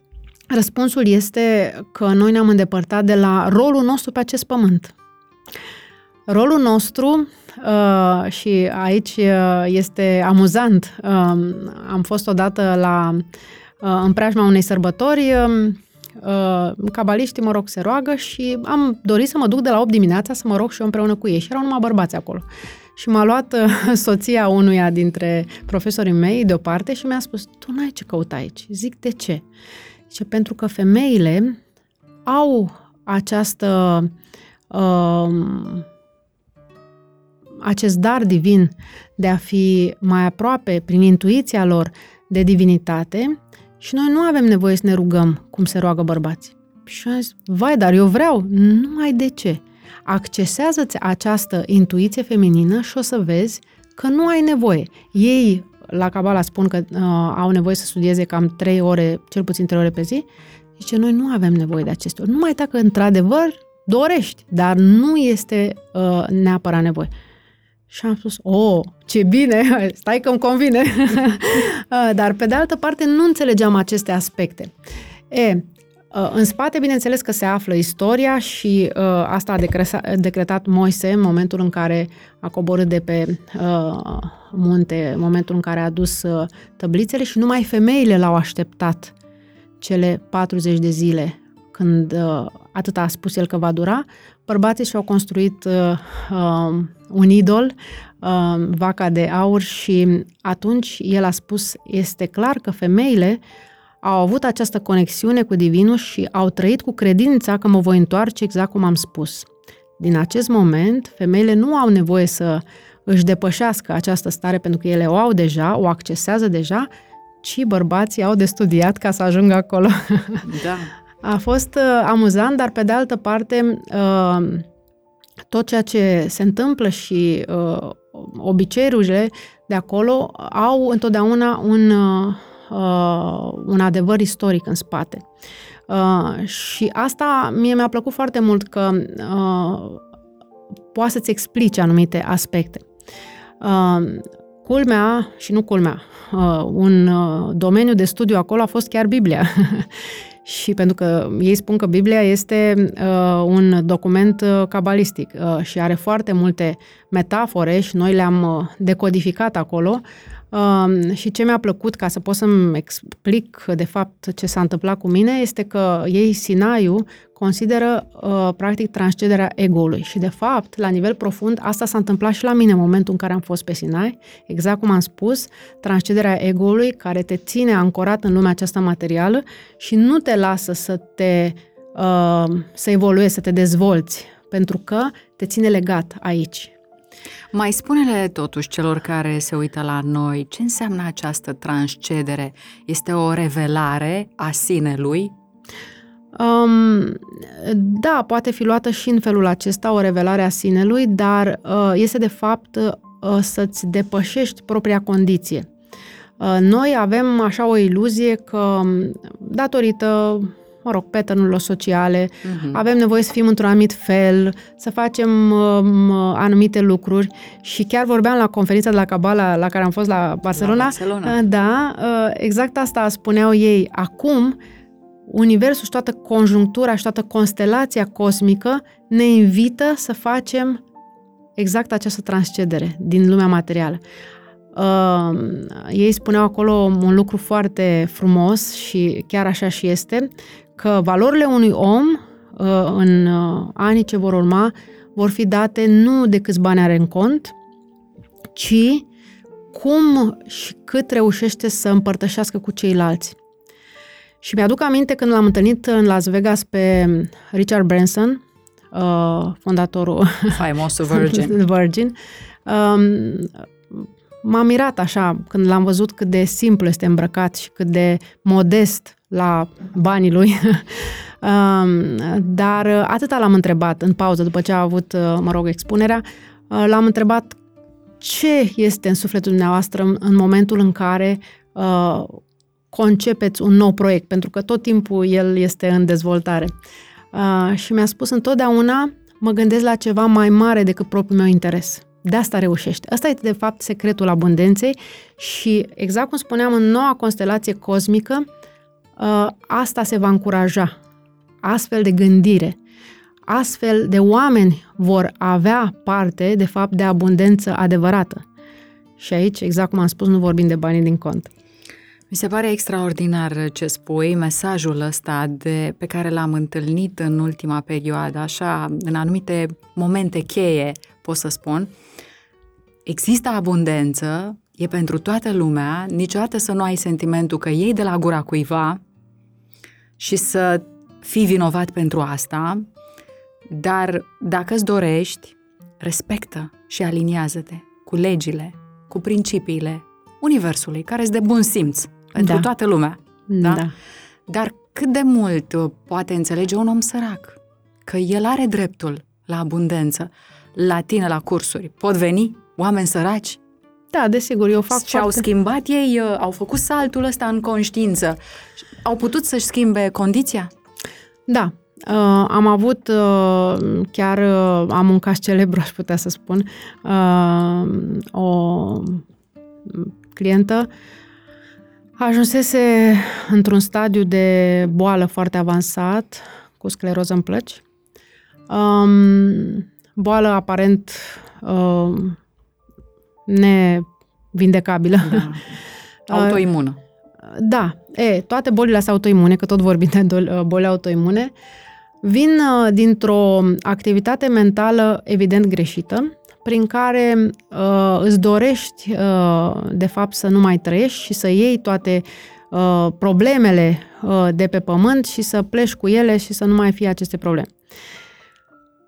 Răspunsul este că noi ne-am îndepărtat de la rolul nostru pe acest pământ. Rolul nostru Uh, și aici uh, este amuzant. Uh, am fost odată la uh, în preajma unei sărbători, um, uh, cabaliștii, mă rog, se roagă și am dorit să mă duc de la 8 dimineața să mă rog și eu împreună cu ei. Și erau numai bărbați acolo. Și m-a luat uh, soția unuia dintre profesorii mei deoparte și mi-a spus, tu n-ai ce căuta aici. Zic, de ce? Zice, pentru că femeile au această uh, acest dar divin de a fi mai aproape, prin intuiția lor, de divinitate și noi nu avem nevoie să ne rugăm cum se roagă bărbații. Și am zis, vai, dar eu vreau, nu ai de ce. Accesează-ți această intuiție feminină și o să vezi că nu ai nevoie. Ei, la Cabala, spun că uh, au nevoie să studieze cam 3 ore, cel puțin 3 ore pe zi. Zice, noi nu avem nevoie de aceste ori. Numai dacă, într-adevăr, dorești, dar nu este uh, neapărat nevoie. Și am spus, oh, ce bine, stai că îmi convine. Uh, dar pe de altă parte nu înțelegeam aceste aspecte. E, uh, în spate, bineînțeles că se află istoria și uh, asta a decresa, decretat Moise în momentul în care a coborât de pe uh, munte, în momentul în care a dus uh, tăblițele și numai femeile l-au așteptat cele 40 de zile când uh, atât a spus el că va dura, bărbații și-au construit uh, uh, un idol uh, vaca de aur și atunci el a spus, este clar că femeile au avut această conexiune cu Divinul și au trăit cu credința că mă voi întoarce exact cum am spus. Din acest moment, femeile nu au nevoie să își depășească această stare pentru că ele o au deja, o accesează deja, ci bărbații au de studiat ca să ajungă acolo. Da. A fost uh, amuzant, dar pe de altă parte, uh, tot ceea ce se întâmplă și uh, obiceiurile de acolo au întotdeauna un, uh, un adevăr istoric în spate. Uh, și asta mie mi-a plăcut foarte mult că uh, poate să-ți explice anumite aspecte. Uh, culmea, și nu culmea, uh, un uh, domeniu de studiu acolo a fost chiar Biblia. și pentru că ei spun că Biblia este uh, un document uh, cabalistic uh, și are foarte multe metafore și noi le-am uh, decodificat acolo Uh, și ce mi-a plăcut, ca să pot să-mi explic de fapt ce s-a întâmplat cu mine, este că ei, Sinaiu, consideră uh, practic transcederea ego-ului. Și de fapt, la nivel profund, asta s-a întâmplat și la mine în momentul în care am fost pe Sinai. Exact cum am spus, transcederea ego-ului care te ține ancorat în lumea aceasta materială și nu te lasă să te uh, să evoluezi, să te dezvolți, pentru că te ține legat aici. Mai spune-le totuși celor care se uită la noi, ce înseamnă această transcedere? Este o revelare a sinelui? Um, da, poate fi luată și în felul acesta o revelare a sinelui, dar uh, este de fapt uh, să-ți depășești propria condiție. Uh, noi avem așa o iluzie că, datorită mă rog, pattern sociale, uh-huh. avem nevoie să fim într-un anumit fel, să facem uh, anumite lucruri și chiar vorbeam la conferința de la Cabala la care am fost la Barcelona. La Barcelona. Uh, da, uh, exact asta spuneau ei. Acum, Universul și toată conjunctura și toată constelația cosmică ne invită să facem exact această transcedere din lumea materială. Uh, ei spuneau acolo un lucru foarte frumos și chiar așa și este, că valorile unui om uh, în uh, anii ce vor urma vor fi date nu de câți bani are în cont, ci cum și cât reușește să împărtășească cu ceilalți. Și mi-aduc aminte când l-am întâlnit în Las Vegas pe Richard Branson, uh, fondatorul faimosul Virgin. Virgin. Um, m-a mirat așa când l-am văzut cât de simplu este îmbrăcat și cât de modest la banii lui. Dar atâta l-am întrebat în pauză, după ce a avut, mă rog, expunerea, l-am întrebat ce este în sufletul dumneavoastră în momentul în care uh, concepeți un nou proiect, pentru că tot timpul el este în dezvoltare. Uh, și mi-a spus întotdeauna, mă gândesc la ceva mai mare decât propriul meu interes. De asta reușești. Asta este, de fapt, secretul abundenței și, exact cum spuneam, în noua constelație cosmică, Uh, asta se va încuraja. Astfel de gândire, astfel de oameni vor avea parte, de fapt, de abundență adevărată. Și aici, exact cum am spus, nu vorbim de banii din cont. Mi se pare extraordinar ce spui, mesajul ăsta de, pe care l-am întâlnit în ultima perioadă, așa, în anumite momente cheie, pot să spun. Există abundență, e pentru toată lumea, niciodată să nu ai sentimentul că iei de la gura cuiva și să fii vinovat pentru asta, dar dacă îți dorești, respectă și aliniază-te cu legile, cu principiile Universului, care sunt de bun simț pentru da. toată lumea. Da? da? Dar cât de mult uh, poate înțelege un om sărac că el are dreptul la abundență, la tine, la cursuri. Pot veni oameni săraci da, desigur, eu fac Și foarte... au schimbat ei, uh, au făcut saltul ăsta în conștiință. Au putut să-și schimbe condiția? Da, Uh, am avut, uh, chiar uh, am un caz celebru, aș putea să spun, uh, o clientă ajunsese într-un stadiu de boală foarte avansat, cu scleroză în plăci. Um, boală aparent uh, nevindecabilă. Da. Autoimună. Da, e, toate bolile astea autoimune, că tot vorbim de uh, boli autoimune, vin uh, dintr-o activitate mentală evident greșită, prin care uh, îți dorești, uh, de fapt, să nu mai trăiești și să iei toate uh, problemele uh, de pe pământ și să pleci cu ele și să nu mai fie aceste probleme.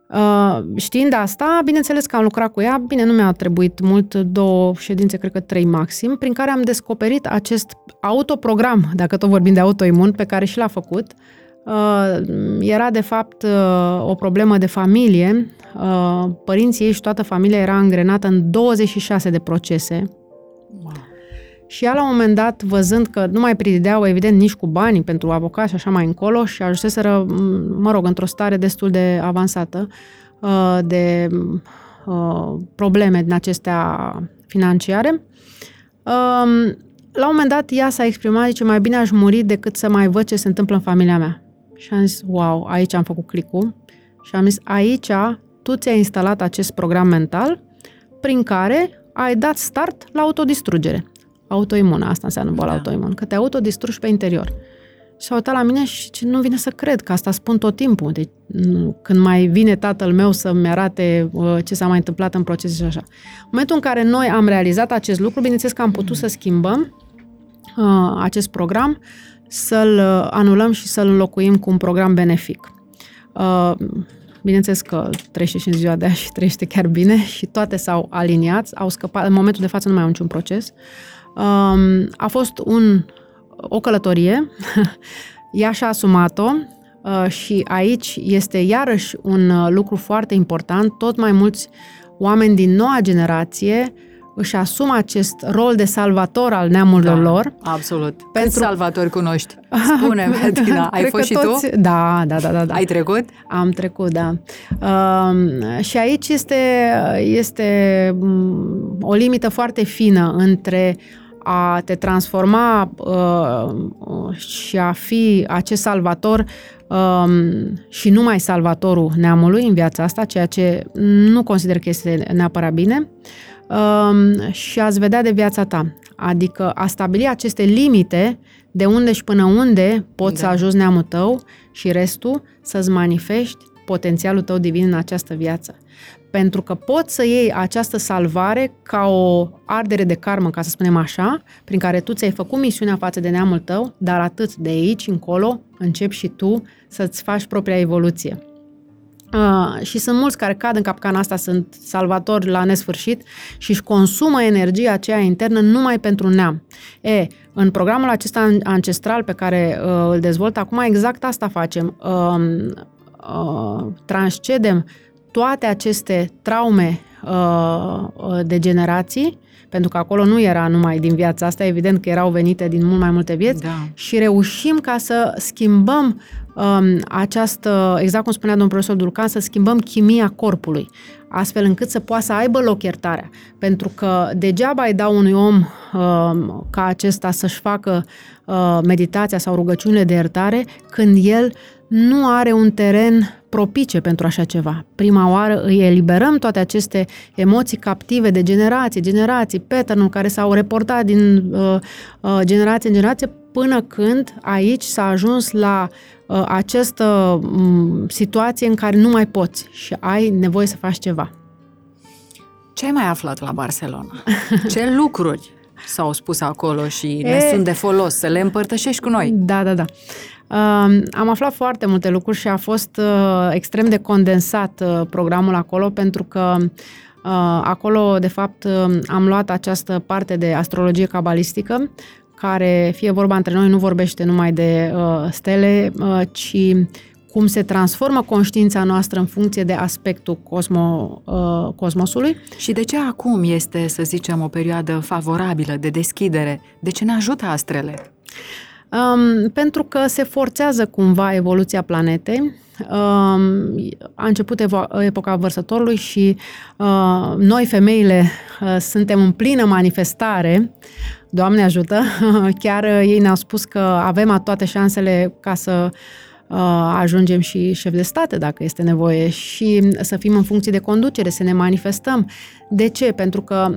Uh, știind asta, bineînțeles că am lucrat cu ea, bine, nu mi-a trebuit mult, două ședințe, cred că trei maxim, prin care am descoperit acest autoprogram, dacă tot vorbim de autoimun, pe care și l-a făcut. Uh, era, de fapt, uh, o problemă de familie. Uh, părinții ei și toată familia era angrenată în 26 de procese. Wow. Și ea, la un moment dat, văzând că nu mai prideau, evident, nici cu banii pentru avocat și așa mai încolo, și ajunseseră, mă rog, într-o stare destul de avansată uh, de uh, probleme din acestea financiare. Um, la un moment dat, ea s-a exprimat, zice, mai bine aș muri decât să mai văd ce se întâmplă în familia mea. Și am zis, wow, aici am făcut clicul și am zis, aici tu ți-ai instalat acest program mental prin care ai dat start la autodistrugere autoimună, asta înseamnă boală da. autoimună, că te autodistrugi pe interior. Și a uitat la mine și nu vine să cred, că asta spun tot timpul. Deci, când mai vine tatăl meu să-mi arate uh, ce s-a mai întâmplat în proces și așa. În momentul în care noi am realizat acest lucru, bineînțeles că am putut să schimbăm uh, acest program, să-l uh, anulăm și să-l înlocuim cu un program benefic. Uh, bineînțeles că trăiește și în ziua de azi și trăiește chiar bine și toate s-au aliniat, au scăpat, în momentul de față nu mai au niciun proces. Uh, Um, a fost un, o călătorie, ea și-a asumat-o uh, și aici este iarăși un uh, lucru foarte important. Tot mai mulți oameni din noua generație își asumă acest rol de salvator al neamurilor da, lor. Absolut. Pentru... Câți salvatori cunoști? Spune, Bettina, ai fost și toți... tu? Da, da, da, da, da. Ai trecut? Am trecut, da. Uh, și aici este, este um, o limită foarte fină între a te transforma uh, și a fi acest salvator uh, și numai salvatorul neamului în viața asta, ceea ce nu consider că este neapărat bine, uh, și a-ți vedea de viața ta. Adică a stabili aceste limite de unde și până unde poți da. să ajungi neamul tău și restul să-ți manifesti potențialul tău divin în această viață. Pentru că poți să iei această salvare ca o ardere de karmă, ca să spunem așa, prin care tu ți-ai făcut misiunea față de neamul tău, dar atât de aici încolo începi și tu să-ți faci propria evoluție. Uh, și sunt mulți care cad în capcana asta, sunt salvatori la nesfârșit și își consumă energia aceea internă numai pentru neam. E, în programul acesta ancestral pe care uh, îl dezvolt acum, exact asta facem. Uh, uh, transcedem toate aceste traume uh, uh, de generații, pentru că acolo nu era numai din viața asta, evident că erau venite din mult mai multe vieți, da. și reușim ca să schimbăm um, această, exact cum spunea domnul profesor Dulcan, să schimbăm chimia corpului, astfel încât să poată să aibă loc iertarea. Pentru că degeaba îi dau unui om um, ca acesta să-și facă uh, meditația sau rugăciunile de iertare când el nu are un teren propice pentru așa ceva. Prima oară îi eliberăm toate aceste emoții captive de generații, generații, pattern care s-au reportat din uh, uh, generație în generație până când aici s-a ajuns la uh, această um, situație în care nu mai poți și ai nevoie să faci ceva. Ce ai mai aflat la Barcelona? Ce lucruri s-au spus acolo și ne e... sunt de folos să le împărtășești cu noi? Da, da, da. Uh, am aflat foarte multe lucruri și a fost uh, extrem de condensat uh, programul acolo pentru că uh, acolo, de fapt, uh, am luat această parte de astrologie cabalistică care, fie vorba între noi, nu vorbește numai de uh, stele, uh, ci cum se transformă conștiința noastră în funcție de aspectul cosmo, uh, cosmosului. Și de ce acum este, să zicem, o perioadă favorabilă de deschidere? De ce ne ajută astrele? Um, pentru că se forțează cumva evoluția planetei. Um, a început evo- epoca vărsătorului și uh, noi, femeile, uh, suntem în plină manifestare. Doamne ajută! Chiar uh, ei ne-au spus că avem toate șansele ca să uh, ajungem și șef de state dacă este nevoie și să fim în funcție de conducere, să ne manifestăm. De ce? Pentru că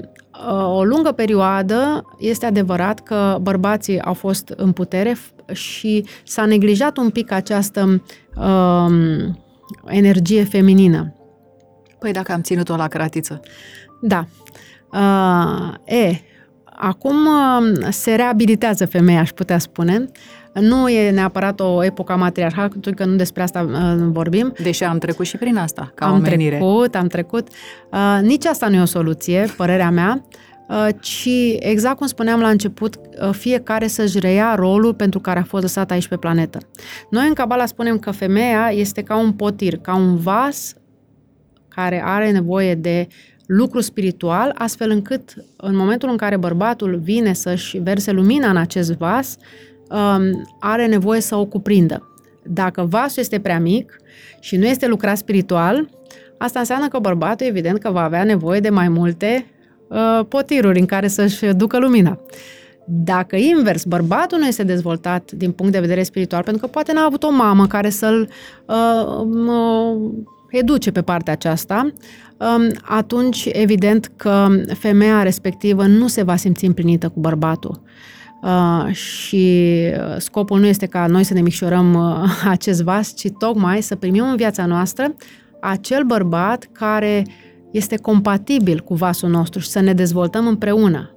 o lungă perioadă este adevărat că bărbații au fost în putere și s-a neglijat un pic această um, energie feminină. Păi dacă am ținut-o la cratiță. Da. Uh, e, acum uh, se reabilitează femeia, aș putea spune. Nu e neapărat o epoca matriarhatului, că nu despre asta uh, vorbim. Deși am trecut și prin asta, ca am omenire. trecut, am trecut. Uh, nici asta nu e o soluție, părerea mea, uh, ci, exact cum spuneam la început, uh, fiecare să-și reia rolul pentru care a fost lăsat aici pe planetă. Noi în Cabala spunem că femeia este ca un potir, ca un vas care are nevoie de lucru spiritual, astfel încât în momentul în care bărbatul vine să-și verse lumina în acest vas, um, are nevoie să o cuprindă. Dacă vasul este prea mic și nu este lucrat spiritual, asta înseamnă că bărbatul, evident, că va avea nevoie de mai multe uh, potiruri în care să-și ducă lumina. Dacă invers, bărbatul nu este dezvoltat din punct de vedere spiritual, pentru că poate n-a avut o mamă care să-l uh, uh, educe pe partea aceasta, um, atunci evident că femeia respectivă nu se va simți împlinită cu bărbatul. Uh, și scopul nu este ca noi să ne micșorăm uh, acest vas, ci tocmai să primim în viața noastră acel bărbat care este compatibil cu vasul nostru și să ne dezvoltăm împreună.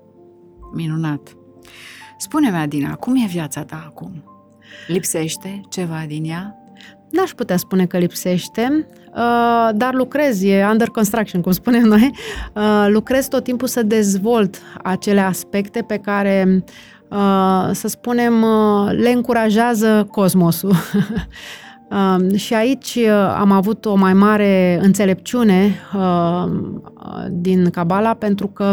Minunat! Spune-mi, Adina, cum e viața ta acum? Lipsește ceva din ea? N-aș putea spune că lipsește, uh, dar lucrez, e under construction, cum spunem noi. Uh, lucrez tot timpul să dezvolt acele aspecte pe care, uh, să spunem, le încurajează cosmosul. Um, și aici am avut o mai mare înțelepciune din Cabala pentru că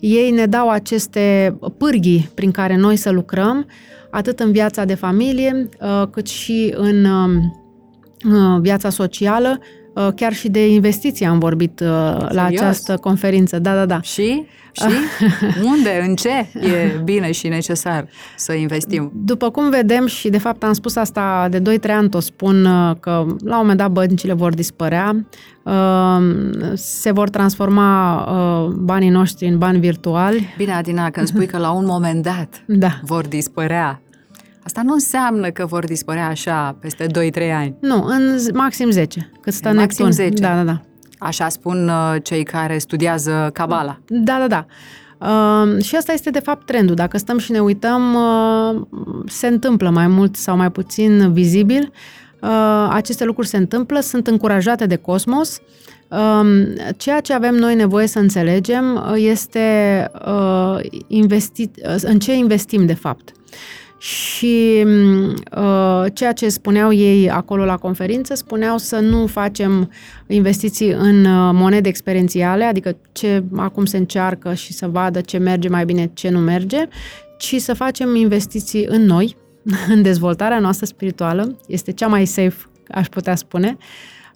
ei ne dau aceste pârghii prin care noi să lucrăm, atât în viața de familie, cât și în um, Uh, viața socială, uh, chiar și de investiții am vorbit Serios? Uh, la această conferință. Da, da, da. Și? Și? Unde? În ce e bine și necesar să investim? După cum vedem și de fapt am spus asta de 2-3 ani, o spun că la un moment dat băncile vor dispărea, se vor transforma banii noștri în bani virtuali. Bine, Adina, când spui că la un moment dat da. vor dispărea, Asta nu înseamnă că vor dispărea așa peste 2-3 ani. Nu, în maxim 10, cât stă în Maxim Neptun. 10. Da, da, da. Așa spun uh, cei care studiază Cabala. Da, da, da. Uh, și asta este de fapt trendul. Dacă stăm și ne uităm, uh, se întâmplă mai mult sau mai puțin vizibil. Uh, aceste lucruri se întâmplă, sunt încurajate de cosmos. Uh, ceea ce avem noi nevoie să înțelegem uh, este uh, investit, uh, în ce investim de fapt. Și uh, ceea ce spuneau ei acolo la conferință, spuneau să nu facem investiții în uh, monede experiențiale, adică ce acum se încearcă și să vadă ce merge mai bine, ce nu merge, ci să facem investiții în noi, în dezvoltarea noastră spirituală, este cea mai safe, aș putea spune,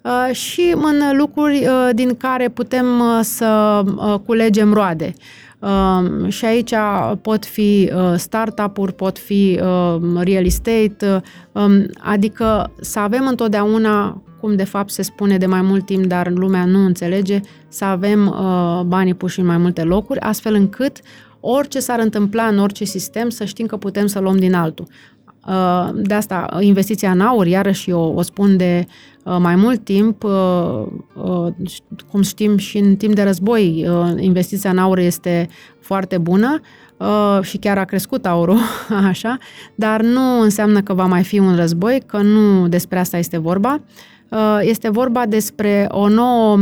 uh, și în lucruri uh, din care putem uh, să uh, culegem roade. Um, și aici pot fi uh, startup-uri, pot fi uh, real estate, uh, adică să avem întotdeauna, cum de fapt se spune de mai mult timp, dar lumea nu înțelege, să avem uh, banii puși în mai multe locuri, astfel încât orice s-ar întâmpla în orice sistem, să știm că putem să luăm din altul. Uh, de asta, investiția în aur, iarăși eu o spun de uh, mai mult timp, uh, cum știm și în timp de război, investiția în aur este foarte bună și chiar a crescut aurul, așa, dar nu înseamnă că va mai fi un război, că nu despre asta este vorba. Este vorba despre o nouă,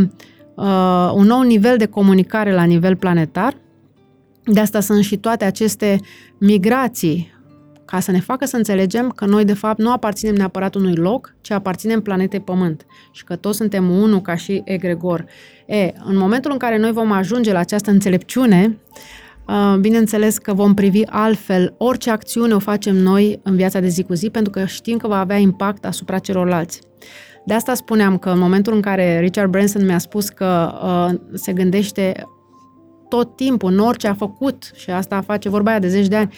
un nou nivel de comunicare la nivel planetar. De asta sunt și toate aceste migrații ca să ne facă să înțelegem că noi, de fapt, nu aparținem neapărat unui loc, ci aparținem planetei Pământ și că toți suntem unul ca și egregor. E, în momentul în care noi vom ajunge la această înțelepciune, uh, bineînțeles că vom privi altfel orice acțiune o facem noi în viața de zi cu zi, pentru că știm că va avea impact asupra celorlalți. De asta spuneam că în momentul în care Richard Branson mi-a spus că uh, se gândește tot timpul, în orice a făcut, și asta face vorba aia de zeci de ani,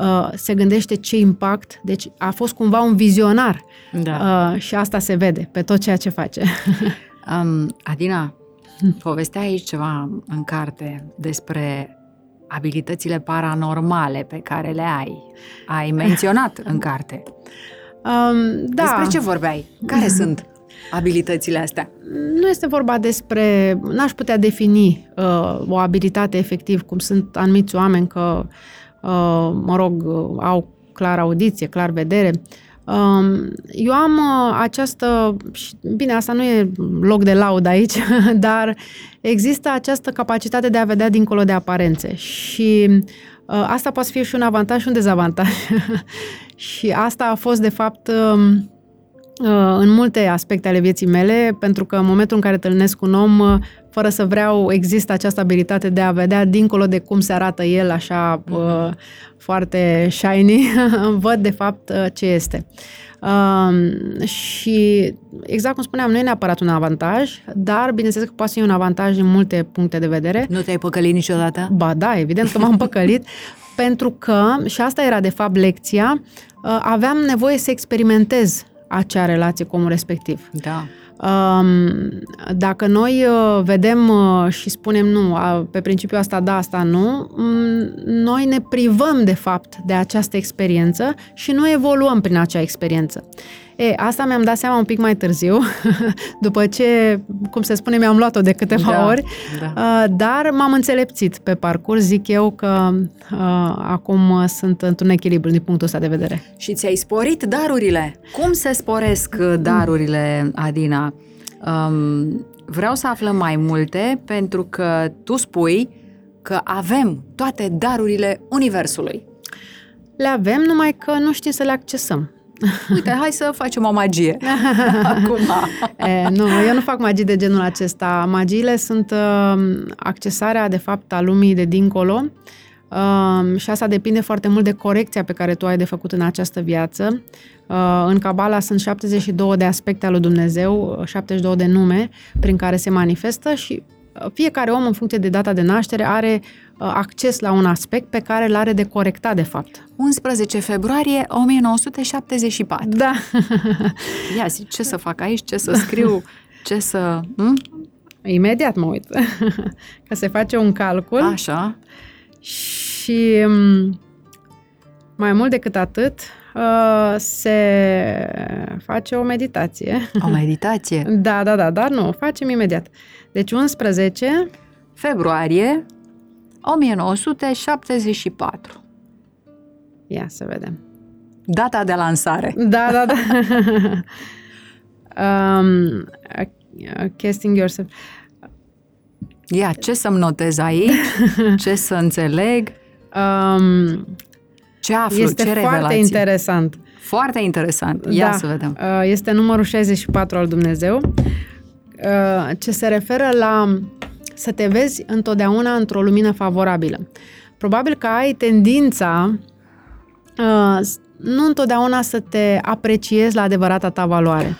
uh, se gândește ce impact, deci a fost cumva un vizionar da. uh, și asta se vede pe tot ceea ce face. um, Adina, povestea aici ceva în carte despre abilitățile paranormale pe care le ai. Ai menționat în carte. Um, da. Despre ce vorbeai? Care sunt? abilitățile astea? Nu este vorba despre... N-aș putea defini uh, o abilitate efectiv, cum sunt anumiți oameni că, uh, mă rog, au clar audiție, clar vedere. Um, eu am uh, această, bine, asta nu e loc de laud aici, dar există această capacitate de a vedea dincolo de aparențe și uh, asta poate fi și un avantaj și un dezavantaj. și asta a fost, de fapt, um, uh, în multe aspecte ale vieții mele, pentru că în momentul în care întâlnesc un om, fără să vreau, există această abilitate de a vedea dincolo de cum se arată el, așa uh, foarte shiny, văd de fapt uh, ce este. Uh, și exact cum spuneam, nu e neapărat un avantaj, dar bineînțeles că poate fi un avantaj din multe puncte de vedere. Nu te-ai păcălit niciodată? Ba da, evident că m-am păcălit, pentru că, și asta era de fapt lecția, uh, aveam nevoie să experimentez acea relație cu omul respectiv. Da. Dacă noi uh, vedem uh, și spunem nu, pe principiu asta da, asta nu, mm, noi ne privăm de fapt de această experiență și nu evoluăm prin acea experiență. E, asta mi-am dat seama un pic mai târziu, după ce, cum se spune, mi-am luat-o de câteva da, ori, da. Uh, dar m-am înțelepțit pe parcurs, zic eu că uh, acum sunt într-un echilibru din punctul ăsta de vedere. Și ți-ai sporit darurile. Cum se sporesc uh, darurile, Adina? Um, vreau să aflăm mai multe pentru că tu spui că avem toate darurile Universului. Le avem, numai că nu știm să le accesăm. Uite, hai să facem o magie. Acum. e, nu, eu nu fac magii de genul acesta. Magiile sunt uh, accesarea, de fapt, a lumii de dincolo uh, și asta depinde foarte mult de corecția pe care tu ai de făcut în această viață. Uh, în Cabala sunt 72 de aspecte ale lui Dumnezeu, 72 de nume prin care se manifestă și fiecare om, în funcție de data de naștere, are uh, acces la un aspect pe care îl are de corectat, de fapt. 11 februarie 1974. Da. Ia zi, ce să fac aici, ce să scriu, ce să... Hm? Imediat mă uit. Că se face un calcul. Așa. Și um, mai mult decât atât, uh, se face o meditație. O meditație? Da, da, da, dar nu, facem imediat. Deci 11 februarie 1974. Ia să vedem. Data de lansare. Da, da, da. um, casting yourself. Ia, ce să-mi notez aici? Ce să înțeleg? Um, ce aflu? Este ce foarte revelații? interesant. Foarte interesant. Ia da, să vedem. Uh, este numărul 64 al Dumnezeu, uh, ce se referă la să te vezi întotdeauna într-o lumină favorabilă. Probabil că ai tendința uh, nu întotdeauna să te apreciezi la adevărata ta valoare.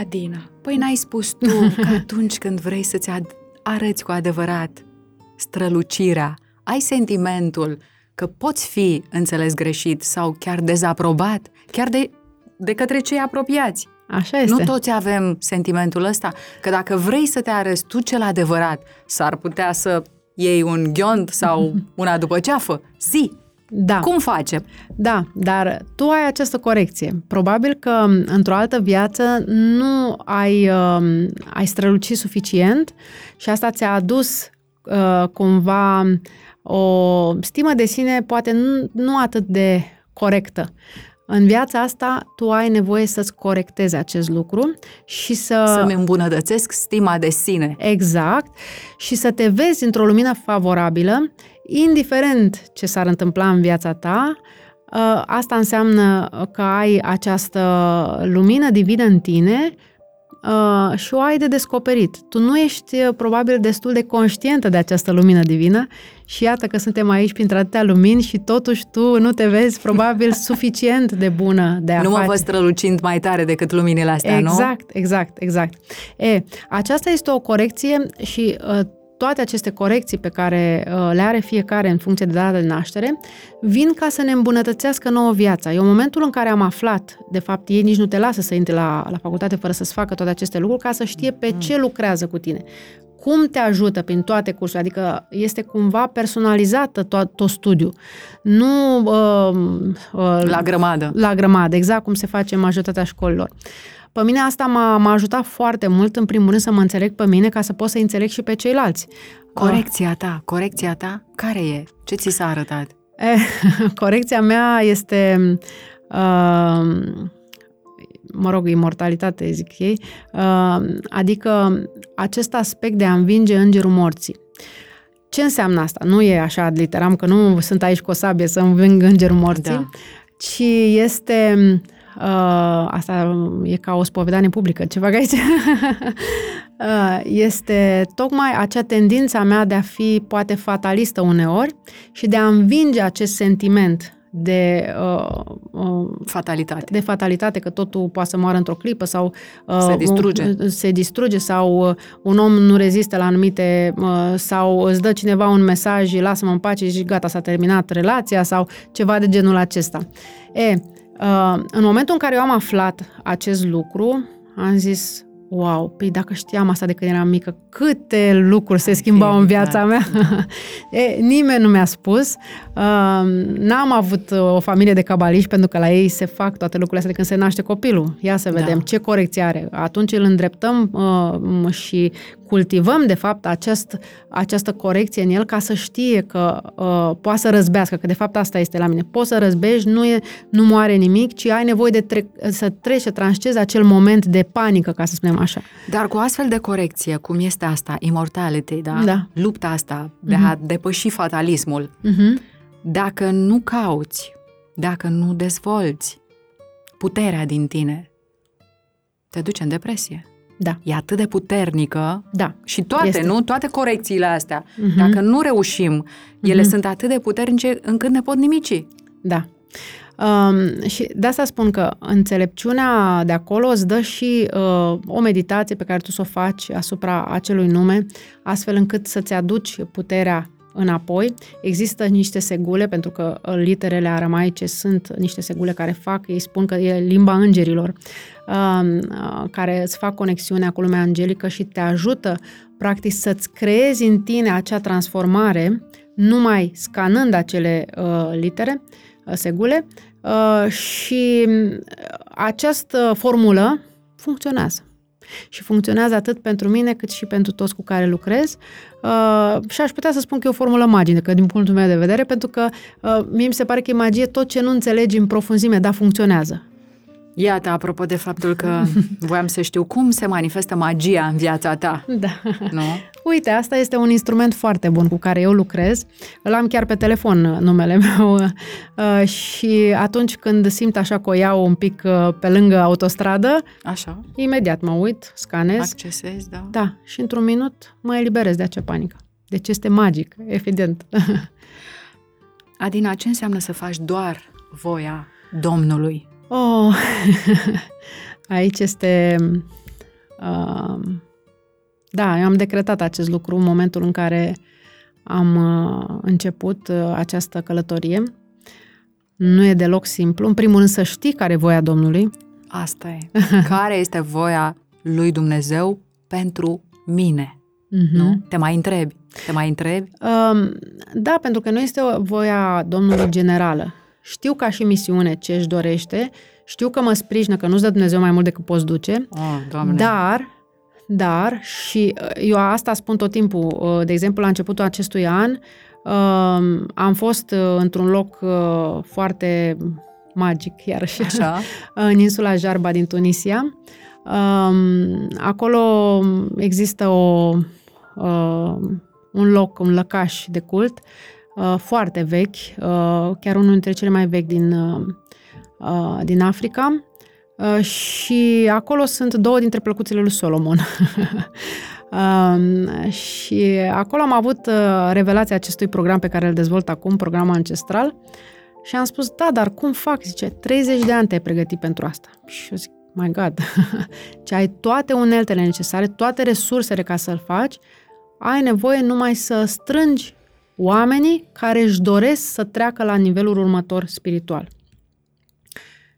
Adina, păi n-ai spus tu că atunci când vrei să-ți arăți cu adevărat strălucirea, ai sentimentul că poți fi înțeles greșit sau chiar dezaprobat, chiar de, de către cei apropiați. Așa este. Nu toți avem sentimentul ăsta, că dacă vrei să te arăți tu cel adevărat, s-ar putea să iei un ghiont sau una după ceafă. Zi! Da. Cum facem? Da, dar tu ai această corecție. Probabil că într-o altă viață nu ai, uh, ai strălucit suficient și asta ți-a adus uh, cumva o stimă de sine poate nu, nu atât de corectă. În viața asta, tu ai nevoie să-ți corectezi acest lucru și să... Să-mi îmbunătățesc stima de sine. Exact. Și să te vezi într-o lumină favorabilă, indiferent ce s-ar întâmpla în viața ta, ă, asta înseamnă că ai această lumină divină în tine uh, și o ai de descoperit. Tu nu ești uh, probabil destul de conștientă de această lumină divină și iată că suntem aici printre atâtea lumini și totuși tu nu te vezi probabil suficient de bună de a Nu face. mă văd strălucind mai tare decât luminile astea, exact, nu? Exact, exact, exact. E, aceasta este o corecție și uh, toate aceste corecții pe care uh, le are fiecare în funcție de data de naștere, vin ca să ne îmbunătățească nouă viața. Eu în momentul în care am aflat, de fapt ei nici nu te lasă să intri la, la facultate fără să-ți facă toate aceste lucruri, ca să știe pe mm. ce lucrează cu tine. Cum te ajută prin toate cursurile, adică este cumva personalizată tot, tot studiu. Nu uh, uh, la grămadă. La grămadă, exact cum se face în majoritatea școlilor. Pe mine asta m-a, m-a ajutat foarte mult, în primul rând, să mă înțeleg pe mine ca să pot să înțeleg și pe ceilalți. Corecția ta, corecția ta, care e? Ce ți s-a arătat? Eh, corecția mea este, uh, mă rog, imortalitate, zic ei, uh, adică acest aspect de a învinge îngerul morții. Ce înseamnă asta? Nu e așa literam, că nu sunt aici cu o sabie să înving îngerul morții, da. ci este Uh, asta e ca o spovedanie publică, ce fac aici? uh, este tocmai acea tendință a mea de a fi poate fatalistă uneori și de a învinge acest sentiment de uh, uh, fatalitate. De fatalitate, că totul poate să moară într-o clipă sau uh, se distruge. Un, se distruge sau uh, un om nu rezistă la anumite uh, sau îți dă cineva un mesaj, lasă-mă în pace și gata, s-a terminat relația sau ceva de genul acesta. E, Uh, în momentul în care eu am aflat acest lucru, am zis, wow, păi dacă știam asta de când eram mică, câte lucruri se schimbau în viața mea. e, nimeni nu mi-a spus. Uh, n-am avut uh, o familie de cabaliști pentru că la ei se fac toate lucrurile astea de când se naște copilul. Ia să vedem da. ce corecție are. Atunci îl îndreptăm uh, și cultivăm, de fapt, acest, această corecție în el ca să știe că uh, poate să răzbească, că de fapt asta este la mine. Poți să răzbești, nu, e, nu moare nimic, ci ai nevoie de tre- să treci, să tranșezi acel moment de panică, ca să spunem așa. Dar cu astfel de corecție, cum este asta, immortality, da? da. Lupta asta de uh-huh. a mhm. depăși fatalismul, uh-huh. dacă nu cauți, dacă nu dezvolți puterea din tine, te duci în depresie. Da. E atât de puternică. Da. Și toate, este. nu? Toate corecțiile astea. Uh-huh. Dacă nu reușim, ele uh-huh. sunt atât de puternice încât ne pot nimici. Da. Um, și de asta spun că înțelepciunea de acolo îți dă și uh, o meditație pe care tu să o faci asupra acelui nume, astfel încât să-ți aduci puterea înapoi. Există niște segule, pentru că uh, literele aramaice sunt niște segule care fac, ei spun că e limba îngerilor, um, uh, care îți fac conexiunea cu lumea angelică și te ajută, practic, să-ți creezi în tine acea transformare, numai scanând acele uh, litere, uh, segule, uh, și această formulă funcționează și funcționează atât pentru mine cât și pentru toți cu care lucrez. Uh, și aș putea să spun că e o formulă magică din punctul meu de vedere, pentru că uh, mie mi se pare că e magie tot ce nu înțelegi în profunzime, dar funcționează. Iată, apropo de faptul că voiam să știu cum se manifestă magia în viața ta. Da. Nu? Uite, asta este un instrument foarte bun cu care eu lucrez. Îl am chiar pe telefon uh, numele meu uh, și atunci când simt așa că o iau un pic uh, pe lângă autostradă, așa. imediat mă uit, scanez. Accesez, da. Da, și într-un minut mă eliberez de acea panică. Deci este magic, evident. Adina, ce înseamnă să faci doar voia Domnului? Oh, aici este... Uh, da, eu am decretat acest lucru în momentul în care am uh, început uh, această călătorie. Nu e deloc simplu. În primul rând să știi care e voia Domnului. Asta e. care este voia lui Dumnezeu pentru mine? Mm-hmm. Nu? Te mai întrebi. Te mai întrebi? Um, da, pentru că nu este o voia Domnului generală. Știu ca și misiune ce își dorește, știu că mă sprijină, că nu-ți dă Dumnezeu mai mult decât poți duce, oh, dar, dar, și uh, eu asta spun tot timpul, uh, de exemplu, la începutul acestui an, um, am fost uh, într-un loc foarte magic, iarăși, Așa. în insula Jarba din Tunisia. Um, acolo există o, un loc, un lăcaș de cult Uh, foarte vechi, uh, chiar unul dintre cele mai vechi din, uh, din Africa. Și acolo sunt două dintre plăcuțele lui Solomon. Um, și acolo am avut revelația acestui program pe care îl dezvolt acum, programul ancestral, și am spus, da, dar cum fac? Zice, 30 de ani te-ai pregătit pentru asta. Și eu zic, my God, ce ai toate uneltele necesare, toate resursele ca să-l faci, ai nevoie numai să strângi oamenii care își doresc să treacă la nivelul următor spiritual.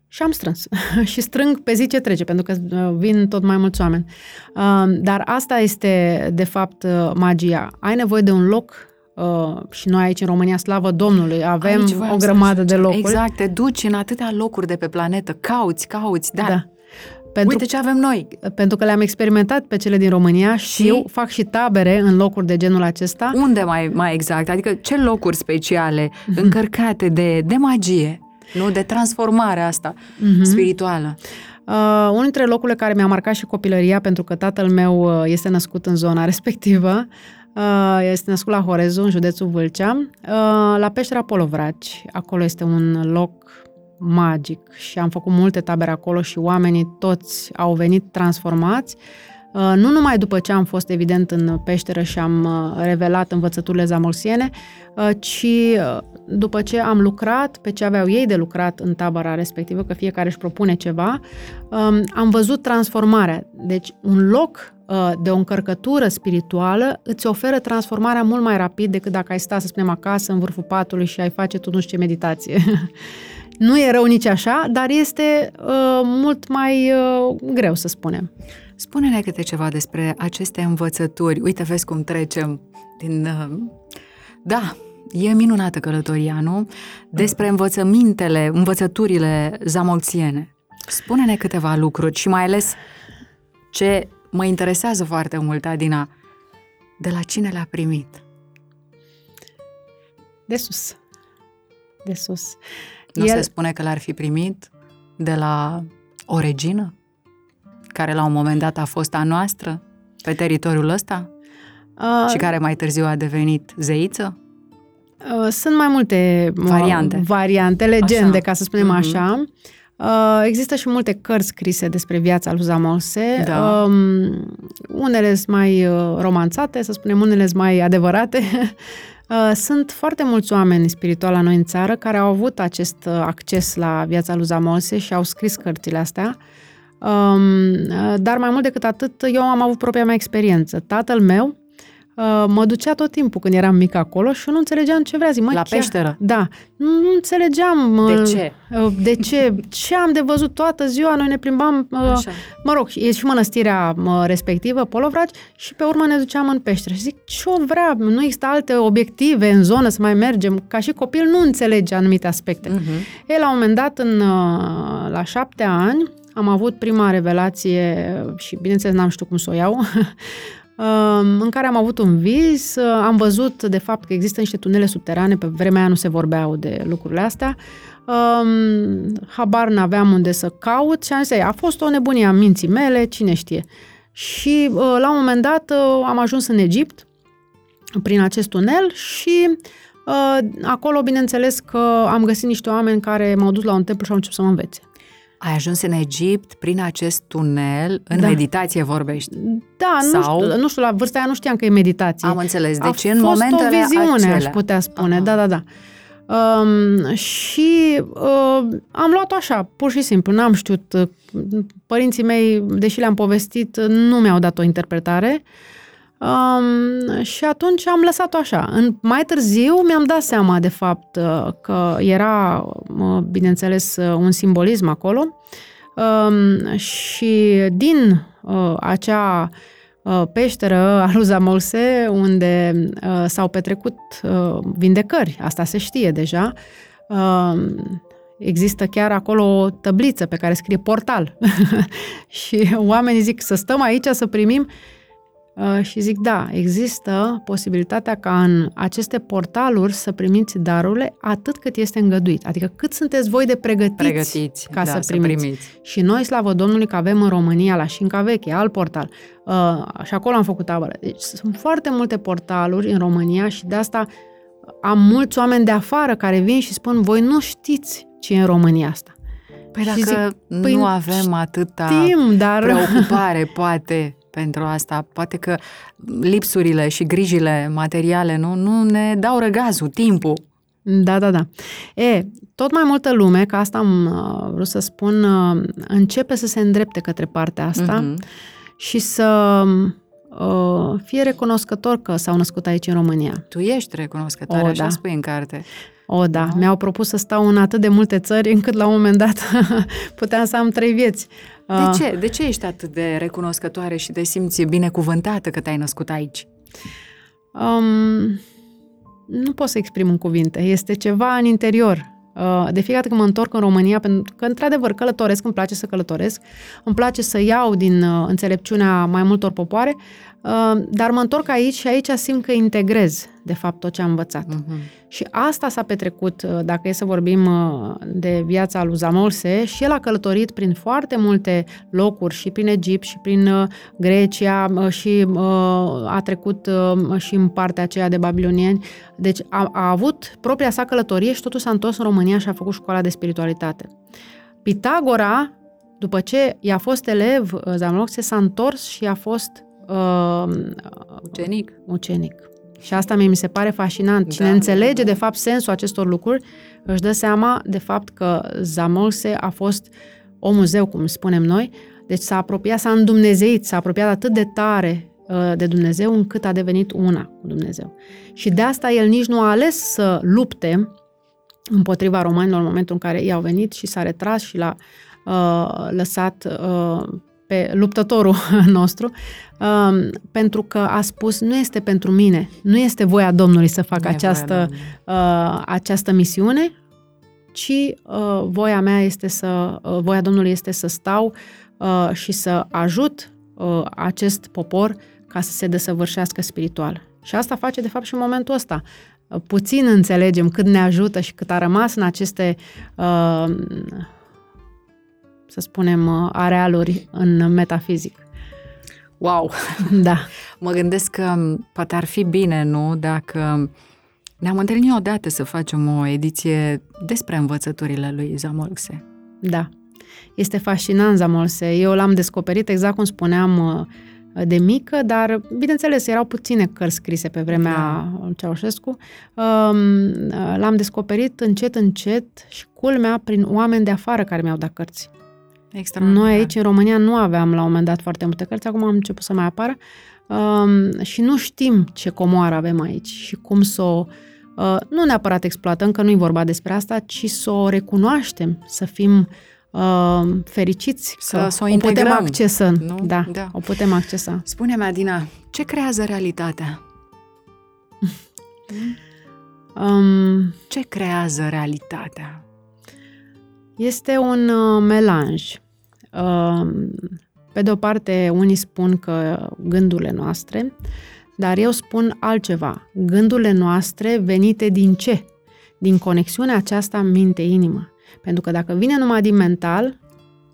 Și am strâns. și strâng pe zi ce trece, pentru că uh, vin tot mai mulți oameni. Uh, dar asta este, de fapt, uh, magia. Ai nevoie de un loc și noi aici în România, slavă Domnului, avem o grămadă de locuri. Exact, te duci în atâtea locuri de pe planetă, cauți, cauți, dar da pentru, Uite ce avem noi! pentru că le-am experimentat pe cele din România și eu fac și tabere în locuri de genul acesta. Unde mai, mai exact? Adică ce locuri speciale încărcate de, de magie, nu? De transformare asta spirituală. Uh, unul dintre locurile care mi-a marcat și copilăria, pentru că tatăl meu uh, este născut în zona respectivă, uh, este născut la Horezu, în județul Vâlcea, uh, la peștera Polovraci. Acolo este un loc magic și am făcut multe tabere acolo și oamenii toți au venit transformați. Uh, nu numai după ce am fost evident în peșteră și am uh, revelat învățăturile zamolsiene, uh, ci uh, după ce am lucrat pe ce aveau ei de lucrat în tabăra respectivă, că fiecare își propune ceva, um, am văzut transformarea. Deci un loc uh, de o încărcătură spirituală îți oferă transformarea mult mai rapid decât dacă ai sta, să spunem, acasă, în vârful patului și ai face tot nu știu ce meditație. nu e rău nici așa, dar este uh, mult mai uh, greu, să spunem. Spune-ne câte ceva despre aceste învățături. Uite, vezi cum trecem din... uh, Da, e minunată călătoria, nu? Despre învățămintele, învățăturile zamolțiene. Spune-ne câteva lucruri și mai ales ce mă interesează foarte mult, Adina, de la cine le-a primit. De sus. De sus. Nu El... se spune că l-ar fi primit de la o regină care la un moment dat a fost a noastră pe teritoriul ăsta Uh, și care mai târziu a devenit zeiță? Uh, Sunt mai multe uh, Variante. variante legende, Așa. ca să spunem Mhm. așa. Uh, Există și multe cărți scrise despre viața lui Zamolse. Da. Um, unele sunt mai uh, romanțate, să spunem, unele sunt mai adevărate. Uh, Sunt foarte mulți oameni spirituali la noi în țară care au avut acest uh, acces la viața lui Zamolse și au scris cărțile astea. Um, uh, Dar mai mult decât atât, eu am avut propria mea experiență. Tatăl meu uh, mă ducea tot timpul când eram mic acolo și eu nu înțelegeam ce vrea. Zic, mă, La chiar- peșteră? Da. Nu, nu înțelegeam. De uh, ce? uh, De ce? Ce am de văzut toată ziua? Noi ne plimbam, uh, Așa. mă rog, e și mănăstirea uh, respectivă, Polovraci, și pe urmă ne duceam în peșteră. Și zic, ce o vrea? Nu există alte obiective în zonă să mai mergem. Ca și copil nu înțelege anumite aspecte. Mhm. E, la un moment dat, în, uh, la șapte ani, am avut prima revelație și, bineînțeles, n-am știut cum să o iau, um, în care am avut un vis, uh, am văzut, de fapt, că există niște tunele subterane, pe vremea aia nu se vorbeau de lucrurile astea, um, habar n-aveam unde să caut și am zis, "Ei, a fost o nebunie a minții mele, cine știe. Și uh, la un moment dat uh, am ajuns în Egipt, prin acest tunel și uh, acolo, bineînțeles, că am găsit niște oameni care m-au dus la un templu și au început să mă învețe. Ai ajuns în Egipt prin acest tunel, în Da. meditație vorbești. Da, Sau- nu, știu, nu știu, la vârsta aia nu știam că e meditație. Am înțeles. Deci a în fost momentele o viziune, acelea. aș putea spune, Aha. da, da, da. Um, și uh, am luat-o așa, pur și simplu, n-am știut. uh, Părinții mei, deși le-am povestit, uh, nu mi-au dat o interpretare. Um, și atunci am lăsat-o așa. În, mai târziu mi-am dat seama, de fapt, uh, că era, uh, bineînțeles, uh, un simbolism acolo. Um, și din uh, acea uh, peșteră a lui Zamolse, unde uh, s-au petrecut uh, vindecări, asta se știe deja, uh, Există chiar acolo o tăbliță pe care scrie portal. și oamenii zic să stăm aici să primim Uh, și zic, da, există posibilitatea ca în aceste portaluri să primiți darurile atât cât este îngăduit. Adică cât sunteți voi de pregătiți, Pregătiți ca da, să, primiți. primiți. Și noi, slavă Domnului, că avem în România, la Șinca Veche, alt portal. Uh, și acolo am făcut tabără. Deci sunt foarte multe portaluri în România și de asta am mulți oameni de afară care vin și spun, voi nu știți ce e în România asta. Păi Și dacă zic, păi nu avem atâta Timp, dar... preocupare, poate, pentru asta, poate că lipsurile și grijile materiale nu, nu ne dau răgazul, timpul. Da, da, da. E, tot mai multă lume, că asta am uh, vrut să spun, uh, începe să se îndrepte către partea asta Mhm. și să uh, fie recunoscător că s-au născut aici în România. Tu ești recunoscătoare, O, așa da. spui în carte. O, da, Da. mi-au propus să stau în atât de multe țări încât la un moment dat puteam să am trei vieți. Uh, De ce? De ce ești atât de recunoscătoare și te simți binecuvântată că te-ai născut aici? Um, nu pot să exprim în cuvinte. Este ceva în interior. Uh, de fiecare dată când mă întorc în România, pentru că într-adevăr călătoresc, îmi place să călătoresc, îmi place să iau din uh, înțelepciunea mai multor popoare, uh, dar mă întorc aici și aici simt că integrez, de fapt, tot ce am învățat. Uh-huh. Și asta s-a petrecut, dacă e să vorbim de viața lui Zamolse, și el a călătorit prin foarte multe locuri, și prin Egipt, și prin Grecia, și a trecut și în partea aceea de babilonieni. Deci a, a avut propria sa călătorie și totul s-a întors în România și a făcut școala de spiritualitate. Pitagora, după ce i-a fost elev, Zamolse s-a întors și a fost uh, ucenic. ucenic. Și asta mie mi se pare fascinant. Cine da, înțelege, da. de fapt, sensul acestor lucruri, își dă seama, de fapt, că Zamolse a fost o muzeu, cum spunem noi, deci s-a apropiat, s-a îndumnezeit, s-a apropiat atât de tare uh, de Dumnezeu încât a devenit una cu Dumnezeu. Și de asta el nici nu a ales să lupte împotriva romanilor în momentul în care i-au venit și s-a retras și l-a uh, lăsat uh, pe luptătorul nostru, um, pentru că a spus, nu este pentru mine, nu este voia Domnului să fac această, uh, această misiune, ci uh, voia mea este să, uh, voia Domnului este să stau uh, și să ajut uh, acest popor ca să se desăvârșească spiritual. Și asta face, de fapt, și în momentul ăsta. Uh, puțin înțelegem cât ne ajută și cât a rămas în aceste uh, să spunem, uh, arealuri în metafizic. Wow! Da. mă gândesc că um, poate ar fi bine, nu, dacă ne-am întâlnit odată să facem o ediție despre învățăturile lui Zamolse. Da. Este fascinant Zamolse. Eu l-am descoperit exact cum spuneam uh, de mică, dar, bineînțeles, erau puține cărți scrise pe vremea da. Ceaușescu. Um, l-am descoperit încet, încet și culmea prin oameni de afară care mi-au dat cărți. Noi aici, în România, nu aveam la un moment dat foarte multe cărți, acum am început să mai apară um, și nu știm ce comoară avem aici și cum să o, uh, nu neapărat exploatăm, că nu-i vorba despre asta, ci să o recunoaștem, să fim uh, fericiți să, că să o, o putem accesa. Nu? Da, da, o putem accesa. Spune-mi, Adina, ce creează realitatea? um, ce creează realitatea? Este un uh, melanj. Uh, pe de o parte, unii spun că gândurile noastre, dar eu spun altceva. Gândurile noastre venite din ce? Din conexiunea aceasta minte-inimă. Pentru că dacă vine numai din mental,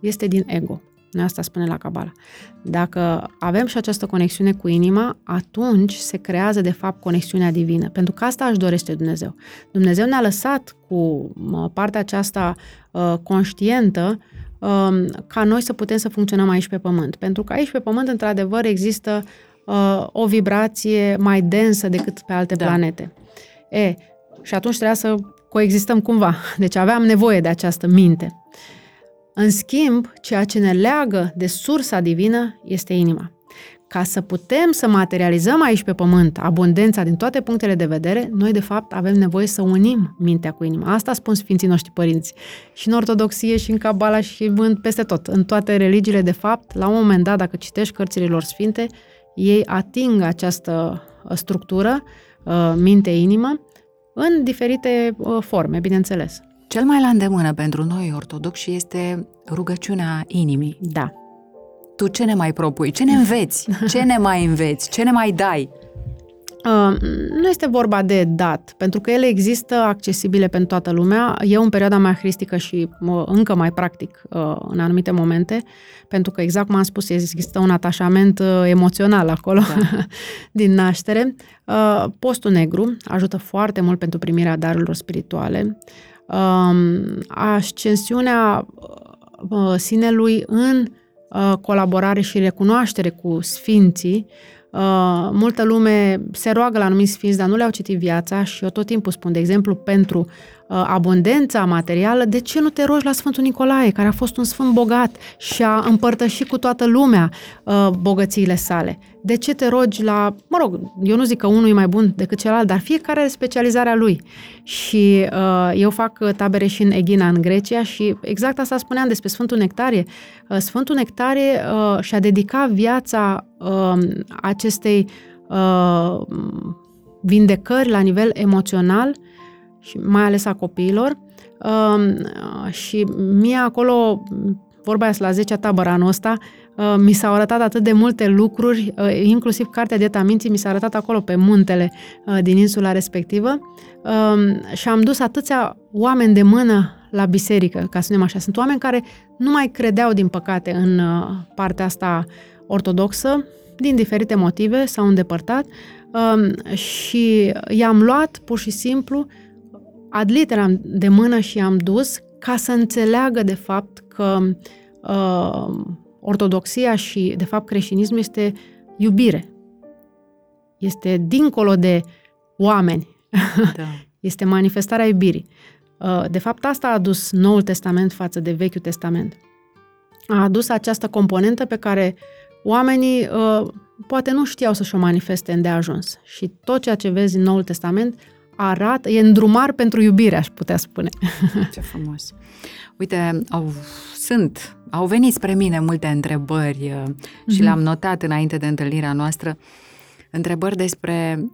este din ego. Noi asta spune la Cabala. Dacă avem și această conexiune cu inima, atunci se creează de fapt conexiunea divină. Pentru că asta își dorește Dumnezeu. Dumnezeu ne-a lăsat cu partea aceasta uh, conștientă uh, ca noi să putem să funcționăm aici pe pământ. Pentru că aici pe pământ, într-adevăr, există uh, o vibrație mai densă decât pe alte da. planete. E, și atunci trebuia să coexistăm cumva. Deci aveam nevoie de această minte. În schimb, ceea ce ne leagă de sursa divină este inima. Ca să putem să materializăm aici pe pământ abundența din toate punctele de vedere, noi de fapt avem nevoie să unim mintea cu inima. Asta spun Sfinții noștri părinți. Și în ortodoxie, și în cabala, și în, peste tot. În toate religiile, de fapt, la un moment dat, dacă citești cărțile lor sfinte, ei ating această uh, structură, uh, minte-inimă, în diferite uh, forme, bineînțeles. Cel mai la îndemână pentru noi ortodoxi este rugăciunea inimii. Da. Tu ce ne mai propui? Ce ne înveți? Ce ne mai înveți? Ce ne mai dai? Uh, nu este vorba de dat, pentru că ele există accesibile pentru toată lumea. Eu, în perioada mai hristică și uh, încă mai practic uh, în anumite momente, pentru că, exact cum am spus, există un atașament uh, emoțional acolo da. din naștere. Uh, postul negru ajută foarte mult pentru primirea darurilor spirituale um, ascensiunea uh, sinelui în uh, colaborare și recunoaștere cu sfinții. Uh, multă lume se roagă la anumiți sfinți, dar nu le-au citit viața și eu tot timpul spun, de exemplu, pentru Uh, abundența materială, de ce nu te rogi la Sfântul Nicolae, care a fost un sfânt bogat și a împărtășit cu toată lumea uh, bogățiile sale? De ce te rogi la, mă rog, eu nu zic că unul e mai bun decât celălalt, dar fiecare are specializarea lui. Și uh, eu fac tabere și în Eghina, în Grecia, și exact asta spuneam despre Sfântul Nectarie. Uh, Sfântul Nectarie uh, și-a dedicat viața uh, acestei uh, vindecări la nivel emoțional și mai ales a copiilor. Uh, și mie acolo, vorba aia la 10 tabără anul ăsta, uh, mi s-au arătat atât de multe lucruri, uh, inclusiv cartea Dieta Minții mi s-a arătat acolo pe muntele uh, din insula respectivă uh, și am dus atâția oameni de mână la biserică, ca să spunem așa. Sunt oameni care nu mai credeau, din păcate, în uh, partea asta ortodoxă, din diferite motive, s-au îndepărtat uh, și i-am luat pur și simplu ad literam de mână și i-am dus ca să înțeleagă de fapt că uh, ortodoxia și de fapt creștinismul este iubire. Este dincolo de oameni. Da. este manifestarea iubirii. Uh, de fapt, asta a adus Noul Testament față de Vechiul Testament. A adus această componentă pe care oamenii uh, poate nu știau să-și o manifeste îndeajuns. Și tot ceea ce vezi în Noul Testament arată, e îndrumar pentru iubire, aș putea spune. Ce frumos! Uite, au, sunt, au venit spre mine multe întrebări uh, și mm-hmm. le-am notat înainte de întâlnirea noastră, întrebări despre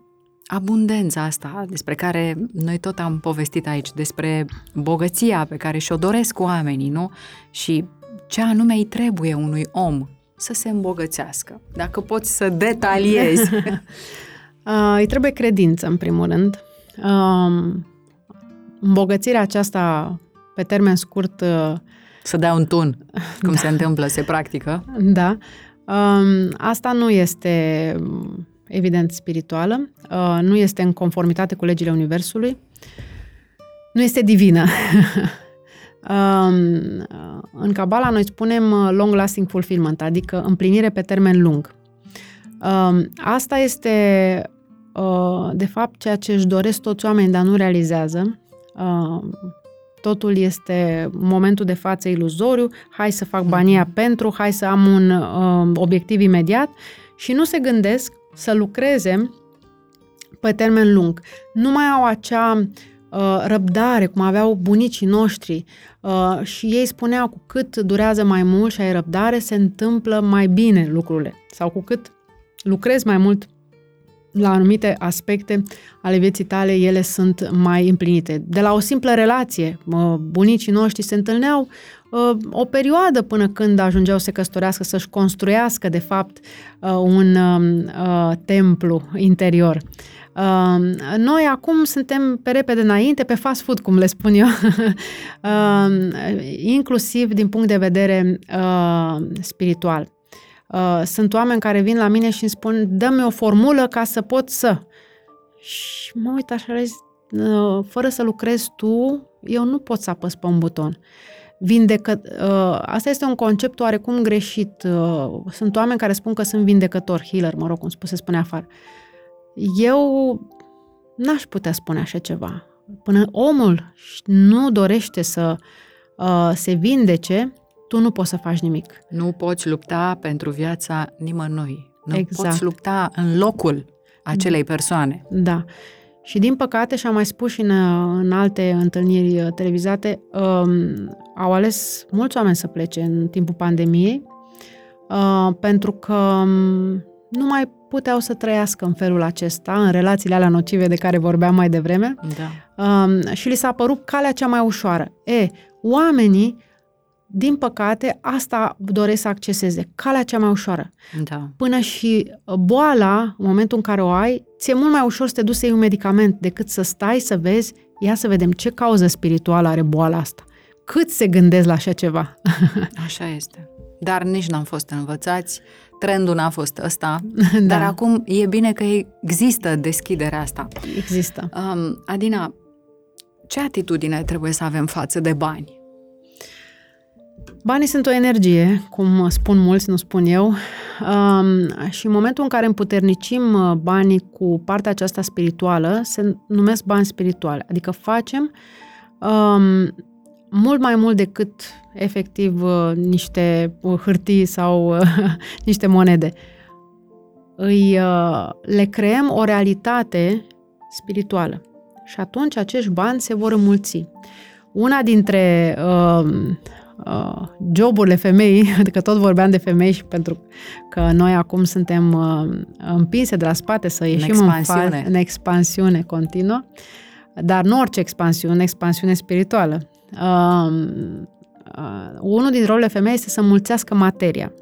abundența asta despre care noi tot am povestit aici, despre bogăția pe care și-o doresc oamenii, nu? Și ce anume îi trebuie unui om să se îmbogățească. Dacă poți să detaliezi. uh, îi trebuie credință, în primul rând. Uh, îmbogățirea aceasta, pe termen scurt... Uh, să dea un tun, cum da. se întâmplă, se practică. Da. Uh, asta nu este evident spirituală, uh, nu este în conformitate cu legile Universului, nu este divină. Um, în Kabbalah noi spunem uh, long lasting fulfillment, adică împlinire pe termen lung. Um, asta este uh, de fapt ceea ce își doresc toți oamenii, dar nu realizează. Um, totul este momentul de față iluzoriu, hai să fac bania mhm. pentru, hai să am un obiectiv imediat și nu se gândesc să lucreze pe termen lung. Nu mai au acea uh, răbdare, cum aveau bunicii noștri uh, și ei spuneau cu cât durează mai mult și ai răbdare, se întâmplă mai bine lucrurile. Sau cu cât lucrezi mai mult la anumite aspecte ale vieții tale, ele sunt mai împlinite. De la o simplă relație, bunicii noștri se întâlneau uh, o perioadă până când ajungeau să se căsătorească, să-și construiască, de fapt, uh, un um, uh, templu interior. Uh, noi acum suntem pe repede înainte, pe fast food, cum le spun eu, uh, inclusiv din punct de vedere uh, spiritual. Uh, sunt oameni care vin la mine și îmi spun, dă-mi o formulă ca să pot să. Și mă uit așa, uh, fără să lucrezi tu, eu nu pot să apăs pe un buton. Vindecă... Uh, asta este un concept oarecum greșit. Uh, sunt oameni care spun că sunt vindecător, healer, mă rog, cum se spune afară. Eu n-aș putea spune așa ceva. Până omul nu dorește să uh, se vindece, tu nu poți să faci nimic. Nu poți lupta pentru viața nimănui. Nu exact. poți lupta în locul acelei persoane. Da. Și din păcate, și am mai spus și în, în alte întâlniri uh, televizate, um, au ales mulți oameni să plece în timpul pandemiei, uh, pentru că um, nu mai puteau să trăiască în felul acesta, în relațiile alea nocive de care vorbeam mai devreme. Da. Um, și li s-a părut calea cea mai ușoară. E, oamenii din păcate, asta doresc să acceseze, calea cea mai ușoară. Da. Până și boala, în momentul în care o ai, ți-e mult mai ușor să te duci să iei un medicament decât să stai să vezi, ia să vedem ce cauză spirituală are boala asta. Cât se gândesc la așa ceva? Așa este. Dar nici n-am fost învățați, trendul n-a fost ăsta, da. dar acum e bine că există deschiderea asta. Există. Um, Adina, ce atitudine trebuie să avem față de bani? Banii sunt o energie, cum spun mulți, nu spun eu, um, și în momentul în care împuternicim uh, banii cu partea aceasta spirituală, se numesc bani spirituale, adică facem um, mult mai mult decât efectiv uh, niște uh, hârtii sau uh, niște monede. Îi, uh, le creăm o realitate spirituală și atunci acești bani se vor înmulți. Una dintre uh, uh, joburile femei, adică tot vorbeam de femei și pentru că noi acum suntem uh, împinse de la spate să ieșim în, expansiune. în, fa- în expansiune continuă, Dar nu orice expansiune, expansiune spirituală. Uh, uh, unul din rolurile femei este să mulțească materia.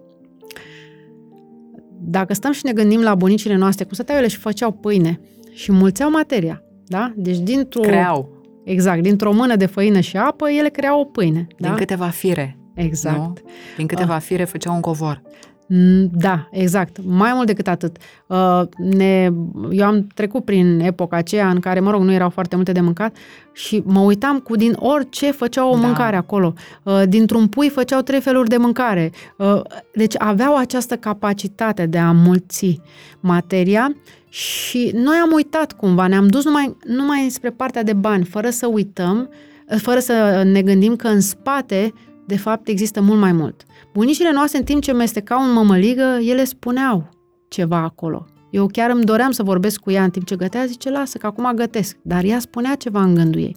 Dacă stăm și ne gândim la bunicile noastre, cum stăteau ele și făceau pâine și mulțeau materia, da? Deci dintr-o... Creau. Exact, dintr-o mână de făină și apă, ele creau o pâine. Din da? câteva fire. Exact. Nu? Din câteva uh. fire făceau un covor. Mm, da, exact. Mai mult decât atât. Uh, ne, eu am trecut prin epoca aceea în care, mă rog, nu erau foarte multe de mâncat și mă uitam cu din orice făceau o da. mâncare acolo. Uh, dintr-un pui făceau trei feluri de mâncare. Uh, deci aveau această capacitate de a mulți materia și noi am uitat cumva, ne-am dus numai, numai spre partea de bani, fără să uităm, fără să ne gândim că în spate, de fapt, există mult mai mult. Bunicile noastre, în timp ce mestecau în mămăligă, ele spuneau ceva acolo. Eu chiar îmi doream să vorbesc cu ea în timp ce gătea, zice, lasă că acum gătesc. Dar ea spunea ceva în gândul ei.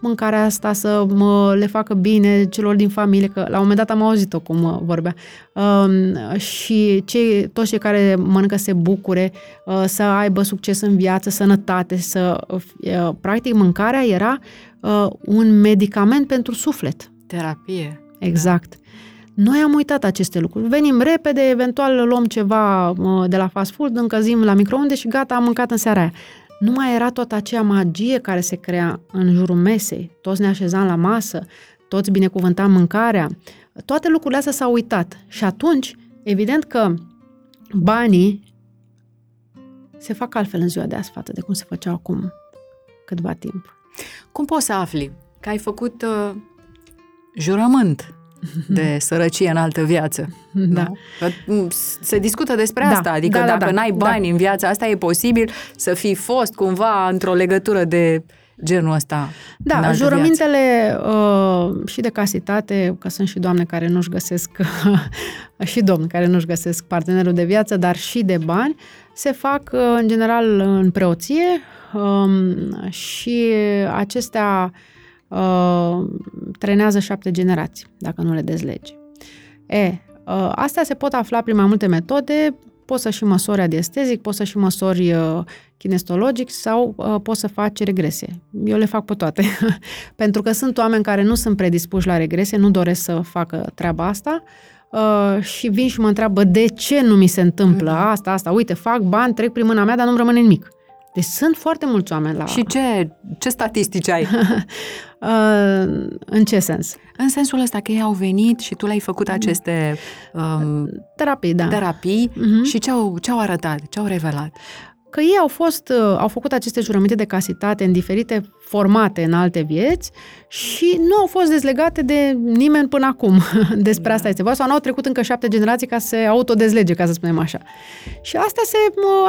Mâncarea asta să mă le facă bine celor din familie, că la un moment dat am auzit-o cum vorbea. Um, și cei, toți cei care mănâncă se bucure, uh, să aibă succes în viață, sănătate, să... Uh, practic, mâncarea era uh, un medicament pentru suflet. Terapie. Exact. Da. Noi am uitat aceste lucruri. Venim repede, eventual luăm ceva de la fast food, încălzim la microunde și gata, am mâncat în seara aia. Nu mai era tot acea magie care se crea în jurul mesei. Toți ne așezam la masă, toți binecuvântam mâncarea. Toate lucrurile astea s-au uitat. Și atunci, evident că banii se fac altfel în ziua de azi față de cum se făceau acum câtva timp. Cum poți să afli că ai făcut uh, jurământ de sărăcie în altă viață. Da. Că mm, se discută despre da. asta, adică da, da, dacă da, n-ai da. bani da. în viața asta, e posibil să fii fost cumva într-o legătură de genul ăsta. Da, jurămintele uh, și de casitate, că sunt și doamne care nu-și găsesc, și domni care nu-și găsesc partenerul de viață, dar și de bani, se fac uh, în general în preoție um, și acestea uh, trenează șapte generații, dacă nu le dezlegi. E, uh, astea se pot afla prin mai multe metode, poți să și măsori adiestezic, poți să și măsori uh, kinestologic sau uh, poți să faci regresie. Eu le fac pe toate. Pentru că sunt oameni care nu sunt predispuși la regresie, nu doresc să facă treaba asta uh, și vin și mă întreabă de ce nu mi se întâmplă mm-hmm. asta, asta. Uite, fac bani, trec prin mâna mea, dar nu-mi rămâne nimic. Deci sunt foarte mulți oameni la... Și ce, ce statistici ai? uh, în ce sens? În sensul ăsta că ei au venit și tu le-ai făcut aceste um, terapii, da. terapii uh-huh. și ce-au, ce-au arătat, ce-au revelat? Că ei au fost, uh, au făcut aceste jurăminte de casitate în diferite formate în alte vieți și nu au fost dezlegate de nimeni până acum. Despre da. asta este vorba. Sau nu au trecut încă șapte generații ca să se autodezlege, ca să spunem așa. Și asta se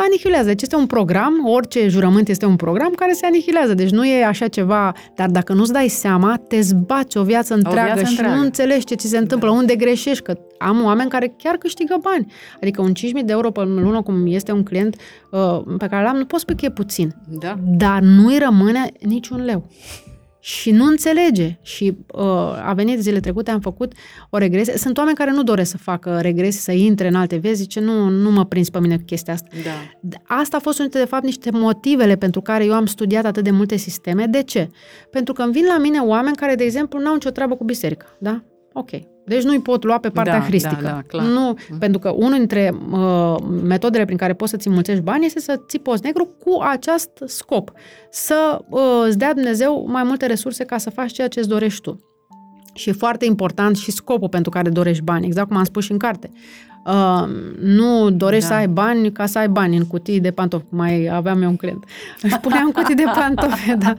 anihilează. Deci este un program, orice jurământ este un program care se anihilează. Deci nu e așa ceva, dar dacă nu-ți dai seama, te zbați o viață întreagă o viață și întreagă. nu înțelegi ce ți se întâmplă, da. unde greșești, că am oameni care chiar câștigă bani. Adică un 5.000 de euro pe lună, cum este un client uh, pe care l-am, nu pot spune că e puțin. Da. Dar nu-i rămâne niciun leu. Și nu înțelege. Și uh, a venit zile trecute, am făcut o regresie. Sunt oameni care nu doresc să facă regresie, să intre în alte vieți, zice, nu, nu mă prins pe mine cu chestia asta. Da. Asta a fost, unul de fapt, niște motivele pentru care eu am studiat atât de multe sisteme. De ce? Pentru că îmi vin la mine oameni care, de exemplu, n-au nicio treabă cu biserica. Da? Ok. Deci nu-i pot lua pe partea da, hristică. Da, da, clar. Nu, mm. pentru că unul dintre uh, metodele prin care poți să-ți mulțești bani este să ții post negru cu acest scop. Să uh, îți dea Dumnezeu mai multe resurse ca să faci ceea ce îți dorești tu. Și e foarte important și scopul pentru care dorești bani, exact cum am spus și în carte. Uh, nu dorești da. să ai bani ca să ai bani în cutii de pantofi, cum mai aveam eu un client. Își punea în cutii de pantofi, da.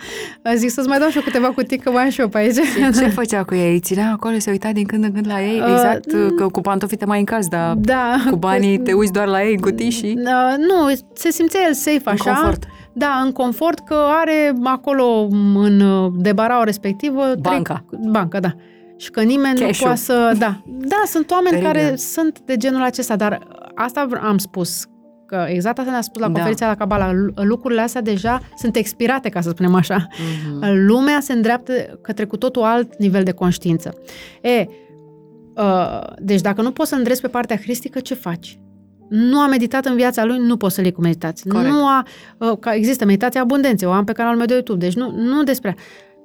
Zic să-ți mai dau și eu câteva cutii, că mai am și eu pe aici. Și ce făcea cu ei? Îi ținea acolo, se uita din când în când la ei? Uh, exact, uh, că cu pantofii te mai încalzi, dar da, cu banii te uiți doar la ei în cutii și... Uh, nu, se simțea el safe așa. În confort. Da, în confort că are acolo în debaraua respectivă... Banca. Trec, banca, da și că nimeni Cash-ul. nu poate să... Da, da sunt oameni Teribil. care sunt de genul acesta, dar asta am spus, că exact asta ne-a spus la da. conferința da. la Cabala, lucrurile astea deja sunt expirate, ca să spunem așa. Uh-huh. Lumea se îndreaptă către cu totul alt nivel de conștiință. E, uh, deci dacă nu poți să îndrezi pe partea cristică, ce faci? nu a meditat în viața lui, nu poți să-l iei cu meditație. Corect. Nu a, uh, că există meditația abundenței, o am pe canalul meu de YouTube, deci nu, nu despre...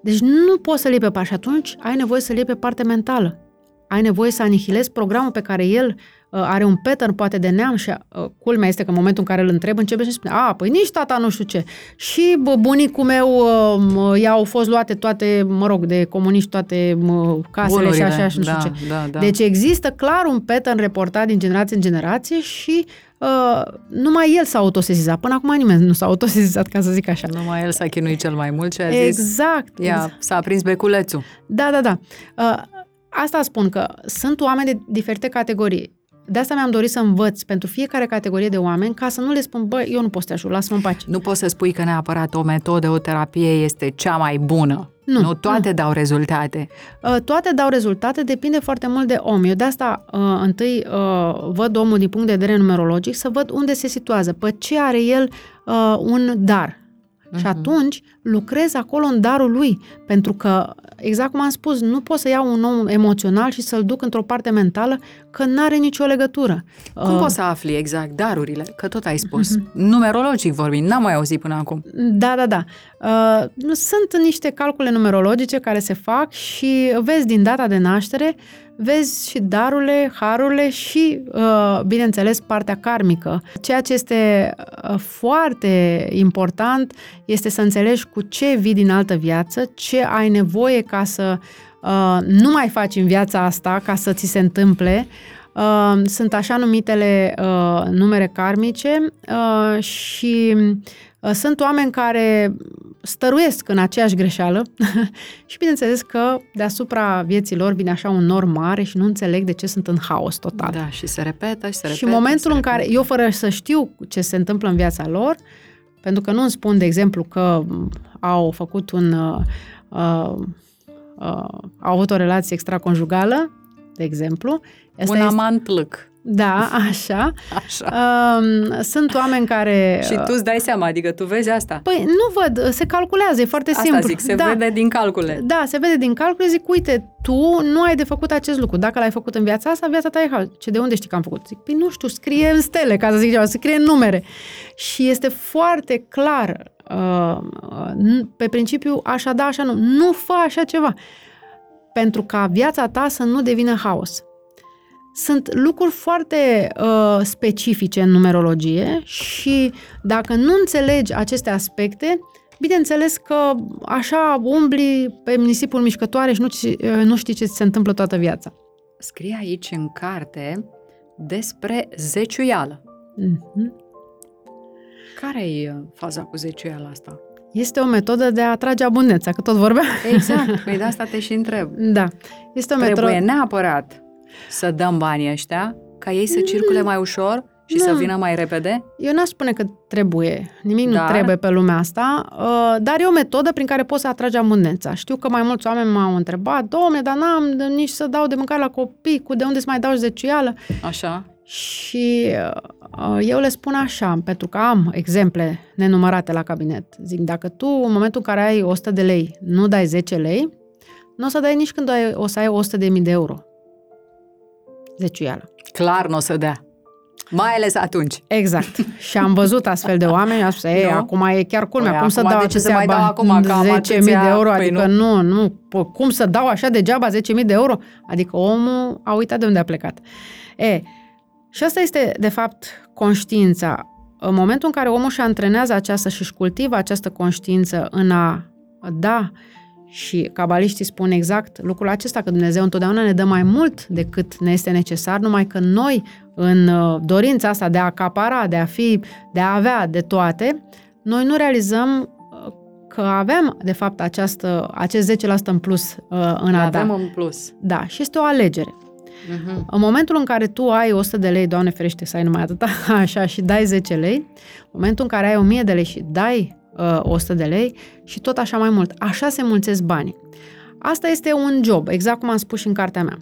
Deci nu poți să-l iei pe parte și atunci ai nevoie să-l iei pe parte mentală. Ai nevoie să anihilezi programul pe care el uh, are un pattern poate de neam și uh, culmea este că în momentul în care îl întreb începe și spune, a, păi nici tata nu știu ce. Și bă, bunicul meu uh, i-au fost luate toate, mă rog, de comuniști toate uh, casele Bunurile, și așa și nu da, știu ce. Da, da. Deci există clar un pattern reportat din generație în generație și uh, numai el s-a autosezizat. Până acum nimeni nu s-a autosezizat, ca să zic așa. Numai el s-a chinuit cel mai mult și a zis, Exact. ia, exact. s-a prins beculețul. Da, da, da. Uh, asta spun că sunt oameni de diferite categorii. De asta mi-am dorit să învăț pentru fiecare categorie de oameni ca să nu le spun, bă, eu nu pot să te ajut, lasă-mă în pace. Nu poți să spui că neapărat o metodă, o terapie este cea mai bună. Nu, nu toate dau rezultate. Uh, Toate dau rezultate, depinde foarte mult de om. Eu de asta uh, întâi uh, văd omul din punct de vedere numerologic, să văd unde se situează, pe ce are el uh, un dar. Și atunci lucrez acolo în darul lui, pentru că, exact cum am spus, nu pot să iau un om emoțional și să-l duc într-o parte mentală, că nu are nicio legătură. Cum Uh, poți să afli exact darurile? Că tot ai spus. Numerologic vorbind, n-am mai auzit până acum. Da, da, da. Uh, nu- sunt niște calcule numerologice care se fac și vezi din data de naștere, vezi și darurile, harurile și, uh, bineînțeles, partea karmică. Ceea ce este uh, foarte important este să înțelegi cu ce vii din altă viață, ce ai nevoie ca să uh, nu mai faci în viața asta, ca să ți se întâmple. Uh, sunt așa numitele uh, numere karmice uh, și uh, sunt oameni care stăruiesc în aceeași greșeală și bineînțeles că deasupra vieții lor vine așa un nor mare și nu înțeleg de ce sunt în haos total. Da, și se repetă și se repetă. și în momentul se în care eu, fără să știu ce se întâmplă în viața lor, pentru că nu îmi spun, de exemplu, că m, au făcut un... Uh, uh, uh, au avut o relație extraconjugală, de exemplu. Asta Un este, amant lâc. Da, așa. Așa. Um, sunt oameni care... Și tu îți dai seama, adică tu vezi asta. Păi nu văd, se calculează, e foarte Asta simplu. zic, se da. vede din calcule. Da, se vede din calcule, zic, uite, tu nu ai de făcut acest lucru. Dacă l-ai făcut în viața asta, viața ta e haos. Ce de unde știi că am făcut? Zic, păi nu știu, scrie în stele, ca să zic ceva, scrie în numere. Și este foarte clar, uh, uh, pe principiu, așa da, așa nu. Nu fă așa ceva. Pentru ca viața ta să nu devină haos. Sunt lucruri foarte uh, specifice în numerologie și dacă nu înțelegi aceste aspecte, bineînțeles că așa umbli pe nisipul mișcătoare și nu, ci- uh, nu știi ce ți se întâmplă toată viața. Scrie aici în carte despre zeciuială. Mhm. Care e faza cu zeciuiala asta? Este o metodă de a atrage abundența, că tot vorbeam. Exact, păi de asta te și întreb. Da. Este o Trebuie metodă... neapărat să dăm banii ăștia ca ei să circule mai ușor și Nu. să vină mai repede? Eu n-aș spune că trebuie. Nimic Dar- nu trebuie pe lumea asta, uh, dar e o metodă prin care poți să atragi abundența. Știu că mai mulți oameni m-au întrebat, domne, dar n-am de- nici să dau de mâncare la copii, cu de unde să mai dau zeciuială? Așa? Și uh, eu le spun așa, pentru că am exemple nenumărate la cabinet. Zic, dacă tu în momentul în care ai 100 de lei nu dai 10 lei, nu o să dai nici când ai, o să ai 100 de mii de euro. Zeciuială. Clar nu o să dea. Mai ales atunci. Exact. Și am văzut astfel de oameni, am spus, ei, Nu? acum e chiar culmea, Păi, cum să acum dau de ce să atâția mai dau bani? acum, că am 10.000 atâția- de euro, Păi adică nu. nu, nu, pă, cum să dau așa degeaba 10.000 de euro? Adică omul a uitat de unde a plecat. E, și asta este, de fapt, conștiința. În momentul în care omul își antrenează aceasta și își cultivă această conștiință în a da și cabaliștii spun exact lucrul acesta, că Dumnezeu întotdeauna ne dă mai mult decât ne este necesar, numai că noi, în uh, dorința asta de a acapara, de a fi, de a avea de toate, noi nu realizăm uh, că avem, de fapt, această, acest 10% în plus uh, în a avem da. în plus. Da, și este o alegere. Mhm. În momentul în care tu ai 100 de lei, Doamne ferește să ai numai atâta, așa, și dai 10 lei, în momentul în care ai 1000 de lei și dai uh, 100 de lei și tot așa mai mult, așa se mulțesc banii. Asta este un job, exact cum am spus și în cartea mea,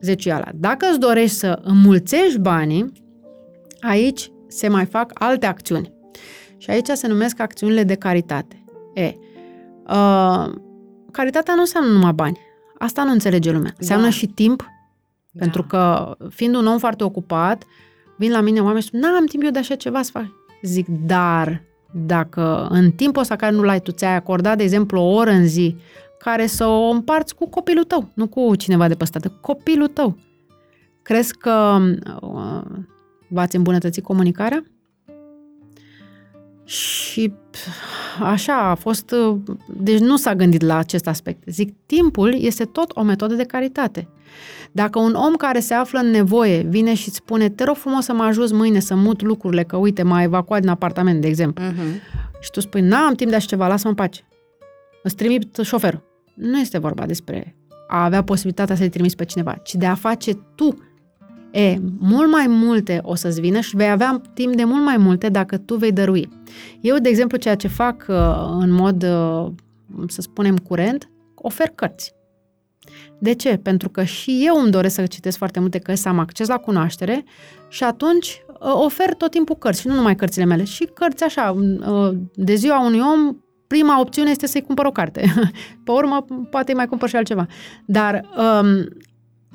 zeciuiala. Dacă îți dorești să înmulțești banii, aici se mai fac alte acțiuni. Și aici se numesc acțiunile de caritate. E, uh, caritatea nu înseamnă numai bani. Asta nu înțelege lumea. Înseamnă Da. și timp, pentru că, fiind un om foarte ocupat, vin la mine oameni și spun, n-am timp eu de așa ceva să fac. Zic, dar dacă în timpul ăsta care nu l-ai tu, ți-ai acordat, de exemplu, o oră în zi, care să o împarți cu copilul tău, nu cu cineva de păstată, cu copilul tău. Crezi că uh, v-ați îmbunătățit comunicarea? Și așa a fost, uh, deci nu s-a gândit la acest aspect. Zic, timpul este tot o metodă de caritate. Dacă un om care se află în nevoie vine și îți spune, te rog frumos să mă ajuți mâine să mut lucrurile, că uite, m-a evacuat din apartament, de exemplu, uh-huh. și tu spui, n-am timp de așa ceva, lasă-mă în pace. Îți trimit șoferul. Nu este vorba despre a avea posibilitatea să-i trimiți pe cineva, ci de a face tu E, mult mai multe o să-ți vină și vei avea timp de mult mai multe dacă tu vei dărui. Eu, de exemplu, ceea ce fac uh, în mod, uh, să spunem, curent, ofer cărți. De ce? Pentru că și eu îmi doresc să citesc foarte multe cărți, să am acces la cunoaștere și atunci uh, ofer tot timpul cărți și nu numai cărțile mele, și cărți așa, de ziua unui om, prima opțiune este să-i cumpăr o carte. Pe urmă, poate îi mai cumpăr și altceva. Dar um,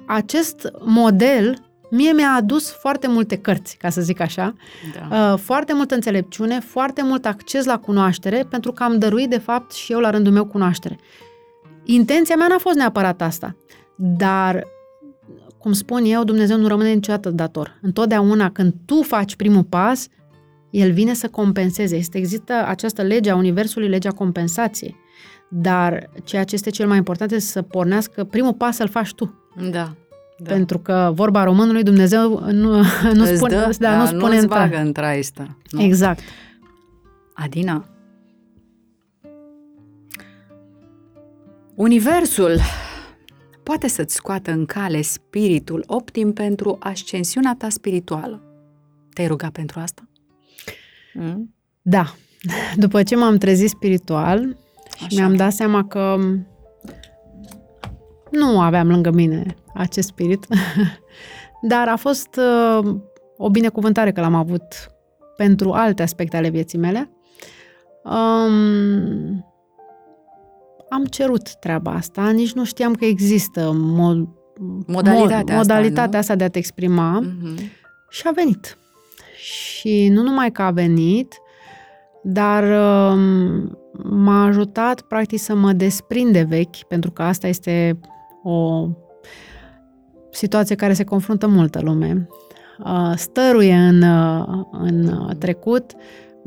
acest model Mie mi-a adus foarte multe cărți, ca să zic așa, da. Uh, foarte multă înțelepciune, foarte mult acces la cunoaștere, pentru că am dăruit, de fapt, și eu la rândul meu cunoaștere. Intenția mea n-a fost neapărat asta, dar, cum spun eu, Dumnezeu nu rămâne niciodată dator. Întotdeauna când tu faci primul pas, el vine să compenseze. Este, există această lege a Universului, legea compensației. Dar ceea ce este cel mai important este să pornească primul pas să-l faci tu. Da. Da. Pentru că vorba românului Dumnezeu nu, nu spune, dă, da, da, nu spune nu bagă în traistă. Nu? Exact. Adina, Universul poate să-ți scoată în cale spiritul optim pentru ascensiunea ta spirituală. Te-ai rugat pentru asta? Mm? Da. După ce m-am trezit spiritual și Așa. mi-am dat seama că nu aveam lângă mine acest spirit, dar a fost uh, o binecuvântare că l-am avut pentru alte aspecte ale vieții mele. Um, am cerut treaba asta, nici nu știam că există mod, modalitatea, mod, modalitatea asta, asta de a te exprima uh-huh. și a venit. Și nu numai că a venit, dar um, m-a ajutat practic să mă desprind de vechi, pentru că asta este o situație care se confruntă multă lume. Uh, stăruie în, uh, în trecut,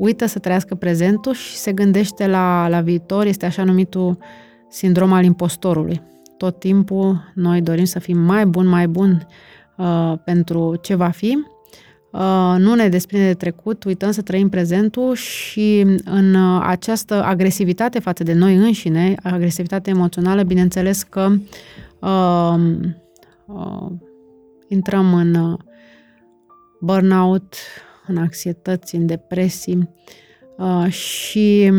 uită să trăiască prezentul și se gândește la, la viitor, este așa numitul sindrom al impostorului. Tot timpul noi dorim să fim mai buni, mai buni uh, pentru ce va fi, uh, nu ne desprinde de trecut, uităm să trăim prezentul și în uh, această agresivitate față de noi înșine, agresivitate emoțională, bineînțeles că uh, uh, intrăm în uh, burnout, în anxietăți, în depresii uh, și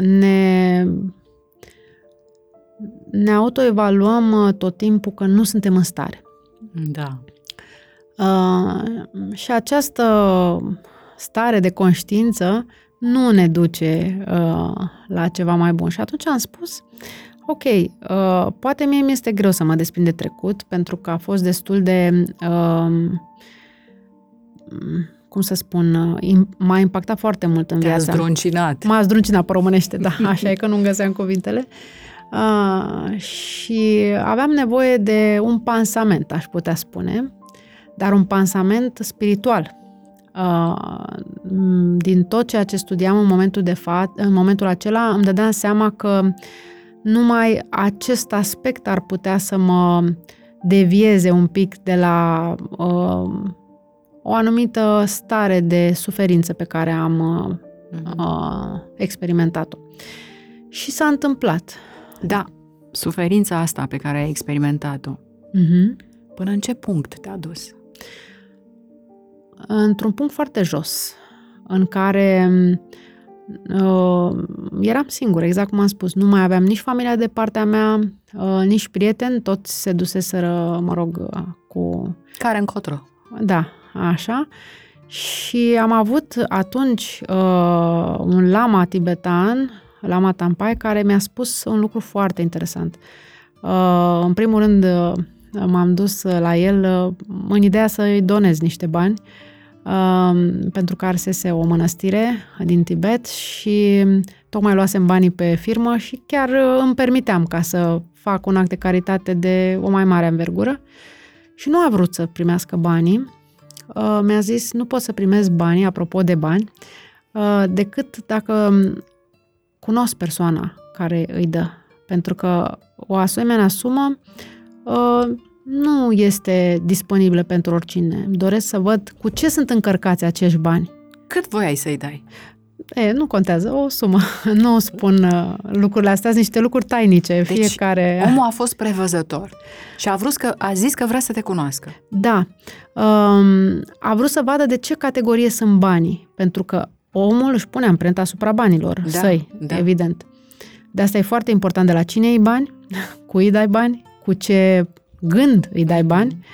ne, ne autoevaluăm uh, tot timpul că nu suntem în stare. Da. Uh, și această stare de conștiință nu ne duce uh, la ceva mai bun. Și atunci am spus, ok, uh, poate mie mi este greu să mă desprind de trecut, pentru că a fost destul de, uh, cum să spun, uh, m-a impactat foarte mult în Te-a viața. zdruncinat. M-a zdruncinat pe românește, da, așa e că nu găseam cuvintele. Uh, și aveam nevoie de un pansament, aș putea spune, dar un pansament spiritual. Uh, din tot ceea ce studiam în momentul, de fa- în momentul acela, îmi dădeam seama că uh, numai acest aspect ar putea să mă devieze un pic de la uh, o anumită stare de suferință pe care am uh, uh-huh. uh, experimentat-o. Și s-a întâmplat. Da, suferința asta pe care ai experimentat-o, uh-huh. până în ce punct te-a dus? Într-un punct foarte jos, în care uh, eram singură, exact cum am spus. Nu mai aveam nici familia de partea mea, uh, nici prieteni, toți se duseseră, mă rog, uh, cu... Care încotro. Da, așa. Și am avut atunci uh, un lama tibetan, lama Tampai, care mi-a spus un lucru foarte interesant. Uh, în primul rând, uh, m-am dus la el uh, în ideea să-i donez niște bani uh, pentru că arsese o mănăstire din Tibet și tocmai luasem banii pe firmă și chiar uh, îmi permiteam ca să fac un act de caritate de o mai mare învergură și nu a vrut să primească banii. Uh, mi-a zis, nu pot să primesc banii, apropo de bani, uh, decât dacă cunosc persoana care îi dă. Pentru că o asemenea sumă uh, nu este disponibilă pentru oricine. Doresc să văd cu ce sunt încărcați acești bani. Cât voiai să-i dai? E, nu contează, o sumă. Nu spun uh, lucrurile astea, sunt niște lucruri tainice. Deci, Fiecare... omul a fost prevăzător și a, vrut că, a zis că vrea să te cunoască. Da. Um, a vrut să vadă de ce categorie sunt banii, pentru că omul își pune amprenta asupra banilor Da, săi, da. evident. De asta e foarte important de la cine îi bani, cui îi dai bani, cu ce gând îi dai bani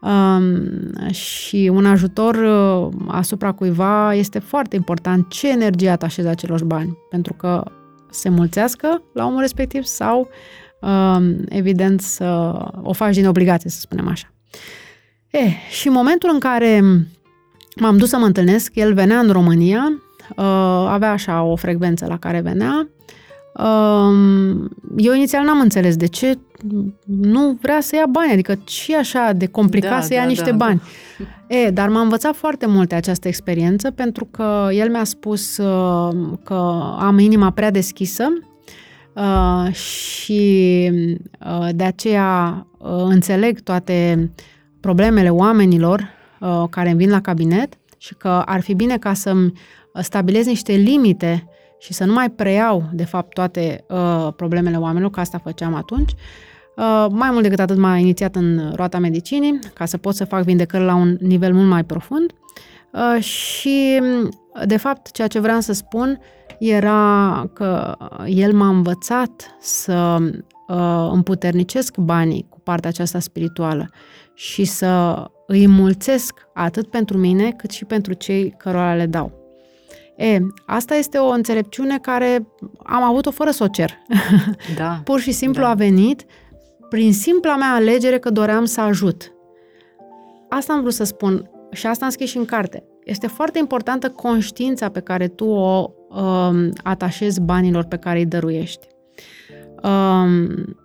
um, și un ajutor uh, asupra cuiva este foarte important ce energie atașezi acelor bani, pentru că se mulțească la omul respectiv sau um, evident să o faci din obligație, să spunem așa. E, și în momentul în care m-am dus să mă întâlnesc, el venea în România, uh, avea așa o frecvență la care venea. Uh, eu inițial n-am înțeles de ce nu vrea să ia bani, adică ce e așa de complicat Da, să ia da, niște da, bani. E, dar m-a învățat foarte multe această experiență pentru că el mi-a spus uh, că am inima prea deschisă uh, și uh, de aceea uh, înțeleg toate problemele oamenilor uh, care îmi vin la cabinet și că ar fi bine ca să-mi stabilez niște limite și să nu mai preiau, de fapt, toate uh, problemele oamenilor, că asta făceam atunci. Uh, mai mult decât atât m-a inițiat în roata medicinii, ca să pot să fac vindecări la un nivel mult mai profund. Uh, și, de fapt, ceea ce vreau să spun era că el m-a învățat să uh, împuternicesc banii cu partea aceasta spirituală și să îi mulțesc atât pentru mine cât și pentru cei cărora le dau. E, asta este o înțelepciune care am avut-o fără să o cer. Da. Pur și simplu Da. a venit prin simpla mea alegere că doream să ajut. Asta am vrut să spun și asta am scris și în carte. Este foarte importantă conștiința pe care tu o um, atașezi banilor pe care îi dăruiești. Um,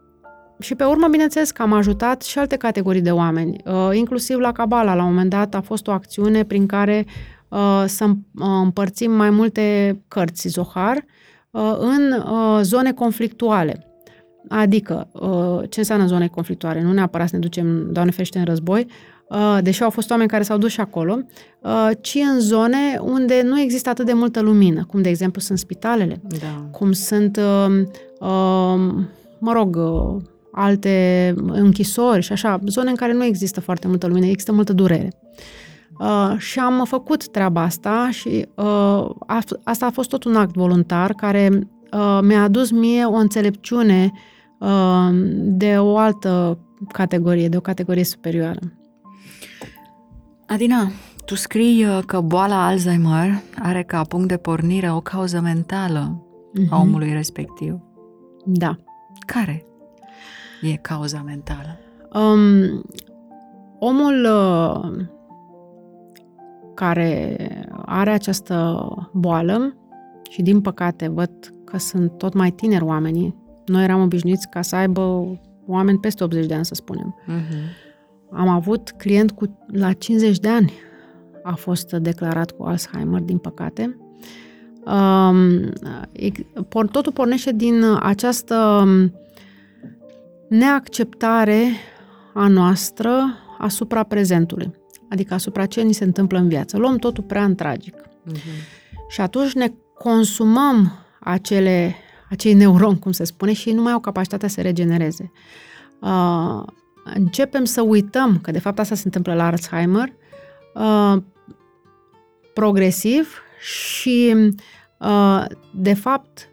și pe urmă, bineînțeles că am ajutat și alte categorii de oameni, uh, inclusiv la Cabala. La un moment dat a fost o acțiune prin care uh, să îm- uh, împărțim mai multe cărți Zohar uh, în uh, zone conflictuale. Adică, uh, ce înseamnă zone conflictuale? Nu neapărat să ne ducem, Doamne ferește, în război, uh, deși au fost oameni care s-au dus și acolo, uh, ci în zone unde nu există atât de multă lumină, cum de exemplu sunt spitalele, Da. cum sunt, uh, uh, mă rog, uh, alte închisori și așa, zone în care nu există foarte multă lumină, există multă durere. Uh, și am făcut treaba asta și uh, a, asta a fost tot un act voluntar care uh, mi-a adus mie o înțelepciune uh, de o altă categorie, de o categorie superioară. Adina, tu scrii uh, că boala Alzheimer are ca punct de pornire o cauză mentală a Mhm. omului respectiv. Da. Care e cauza mentală? Um, omul uh, care are această boală și din păcate văd că sunt tot mai tineri oamenii. Noi eram obișnuiți ca să aibă oameni peste 80 de ani, să spunem. Mm-hmm. Am avut client cu la 50 de ani a fost declarat cu Alzheimer, din păcate. Um, ex- por- totul pornește din această neacceptare a noastră asupra prezentului, adică asupra ce ni se întâmplă în viață. Luăm totul prea în tragic. Mm-hmm. Și atunci ne consumăm acele, acei neuroni, cum se spune, și nu mai au capacitatea să se regenereze. Uh, începem să uităm că de fapt asta se întâmplă la Alzheimer uh, progresiv și uh, de fapt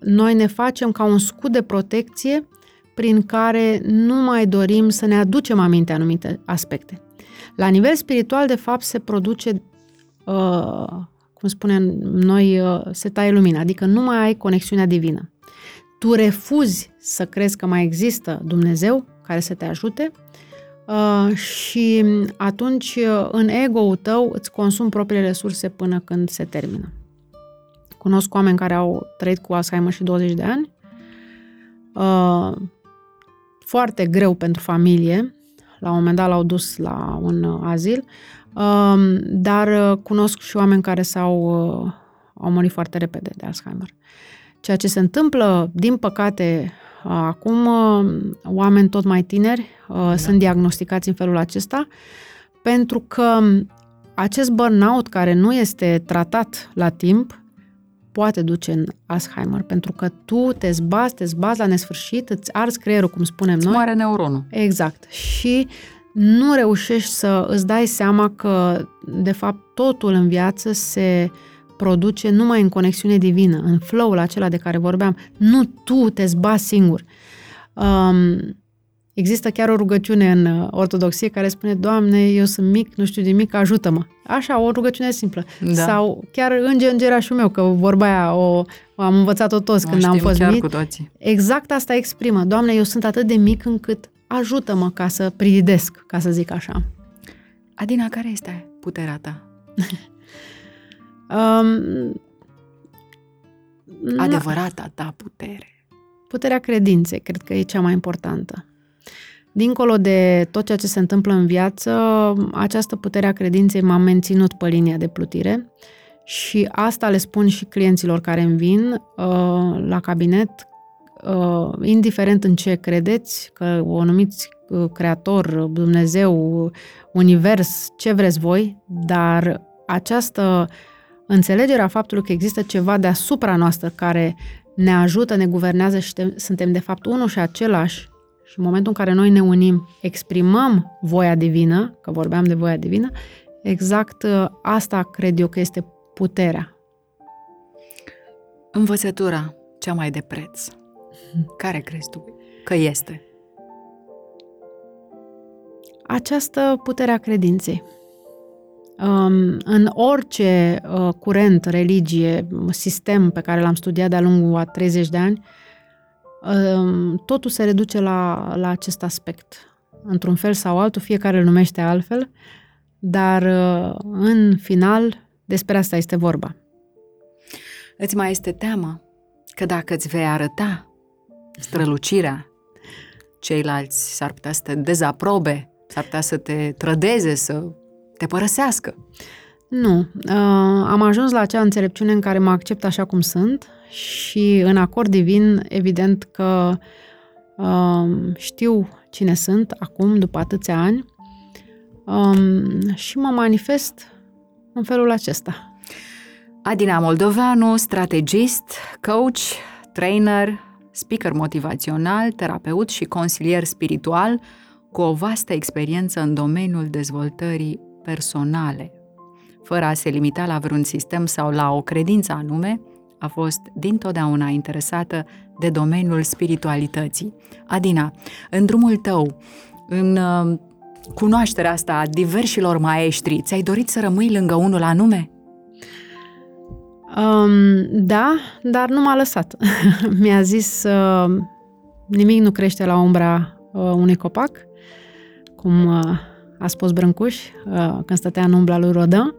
noi ne facem ca un scut de protecție prin care nu mai dorim să ne aducem aminte anumite aspecte. La nivel spiritual, de fapt, se produce, uh, cum spunem noi, uh, se taie lumina, adică nu mai ai conexiunea divină. Tu refuzi să crezi că mai există Dumnezeu care să te ajute, Uh, și atunci uh, în ego-ul tău îți consumi propriile resurse până când se termină. Cunosc oameni care au trăit cu Alzheimer și 20 de ani. Uh, foarte greu pentru familie. La un moment dat l-au dus la un azil. Dar cunosc și oameni care s-au au murit foarte repede de Alzheimer. Ceea ce se întâmplă, din păcate, acum oameni tot mai tineri da. sunt diagnosticați în felul acesta, pentru că acest burnout care nu este tratat la timp poate duce în Alzheimer, pentru că tu te zbazi, te zbazi la nesfârșit, îți arzi creierul, cum spunem îți noi. moare neuronul. Exact. Și nu reușești să îți dai seama că, de fapt, totul în viață se produce numai în conexiune divină, în flow-ul acela de care vorbeam. Nu tu te zbazi singur. Um, există chiar o rugăciune în uh, ortodoxie care spune, Doamne, eu sunt mic, nu știu de mic, ajută-mă. Așa, o rugăciune simplă. Da. Sau chiar înge îngerașul meu, că vorba aia o, am învățat-o toți o când am fost chiar mic. Cu toții. Exact asta exprimă. Doamne, eu sunt atât de mic încât ajută-mă ca să pridesc, ca să zic așa. Adina, care este puterea ta? Um, Adevărata ta putere. Puterea credinței, cred că e cea mai importantă. Dincolo de tot ceea ce se întâmplă în viață, această putere a credinței m-a menținut pe linia de plutire și asta le spun și clienților care îmi vin uh, la cabinet, uh, indiferent în ce credeți, că o numiți uh, creator, Dumnezeu, univers, ce vreți voi, dar această uh, înțelegerea faptului că există ceva deasupra noastră care ne ajută, ne guvernează și suntem de fapt unul și același și în momentul în care noi ne unim, exprimăm voia divină, că vorbeam de voia divină, exact uh, asta cred eu că este puterea. Învățătura cea mai de preț. Care crezi tu că este? Această putere a credinței Um, în orice uh, curent, religie, sistem pe care l-am studiat de-a lungul a 30 de ani, um, totul se reduce la, la acest aspect. Într-un fel sau altul, fiecare îl numește altfel, dar uh, în final despre asta este vorba. Îți mai este teamă că dacă îți vei arăta strălucirea, ceilalți s-ar putea să te dezaprobe, s-ar putea să te trădeze, să te părăsească. Nu. Uh, am ajuns la acea înțelepciune în care mă accept așa cum sunt și în acord divin, evident că uh, știu cine sunt acum, după atâția ani um, și mă manifest în felul acesta. Adina Moldoveanu, strategist, coach, trainer, speaker motivațional, terapeut și consilier spiritual, cu o vastă experiență în domeniul dezvoltării personale, fără a se limita la vreun sistem sau la o credință anume, a fost dintotdeauna interesată de domeniul spiritualității. Adina, în drumul tău, în uh, cunoașterea asta a diversilor maestri, ți-ai dorit să rămâi lângă unul anume? Um, da, dar nu m-a lăsat. Mi-a zis uh, nimic nu crește la umbra uh, unui copac, cum uh, a spus Brâncuș uh, când stătea în umbra lui Rodin.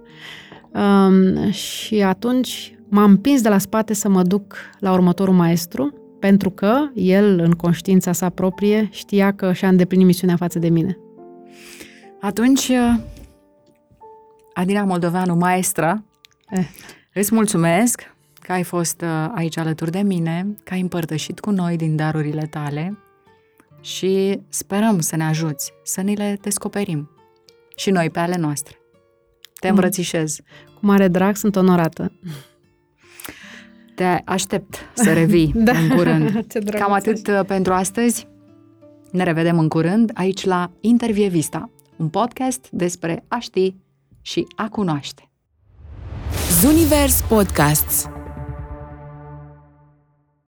Um, și atunci m-am împins de la spate să mă duc la următorul maestru, pentru că el, în conștiința sa proprie, știa că și-a îndeplinit misiunea față de mine. Atunci, uh, Adina Moldoveanu, maestra, eh. îți mulțumesc că ai fost uh, aici alături de mine, că ai împărtășit cu noi din darurile tale și sperăm să ne ajuți, să ne le descoperim și noi pe ale noastre. Te îmbrățișez. Cu mare drag, sunt onorată. Te aștept să revii da. în curând. Cam atât uh, pentru astăzi. Ne revedem în curând aici la Intervie Vista, un podcast despre a ști și a cunoaște. Zunivers Podcasts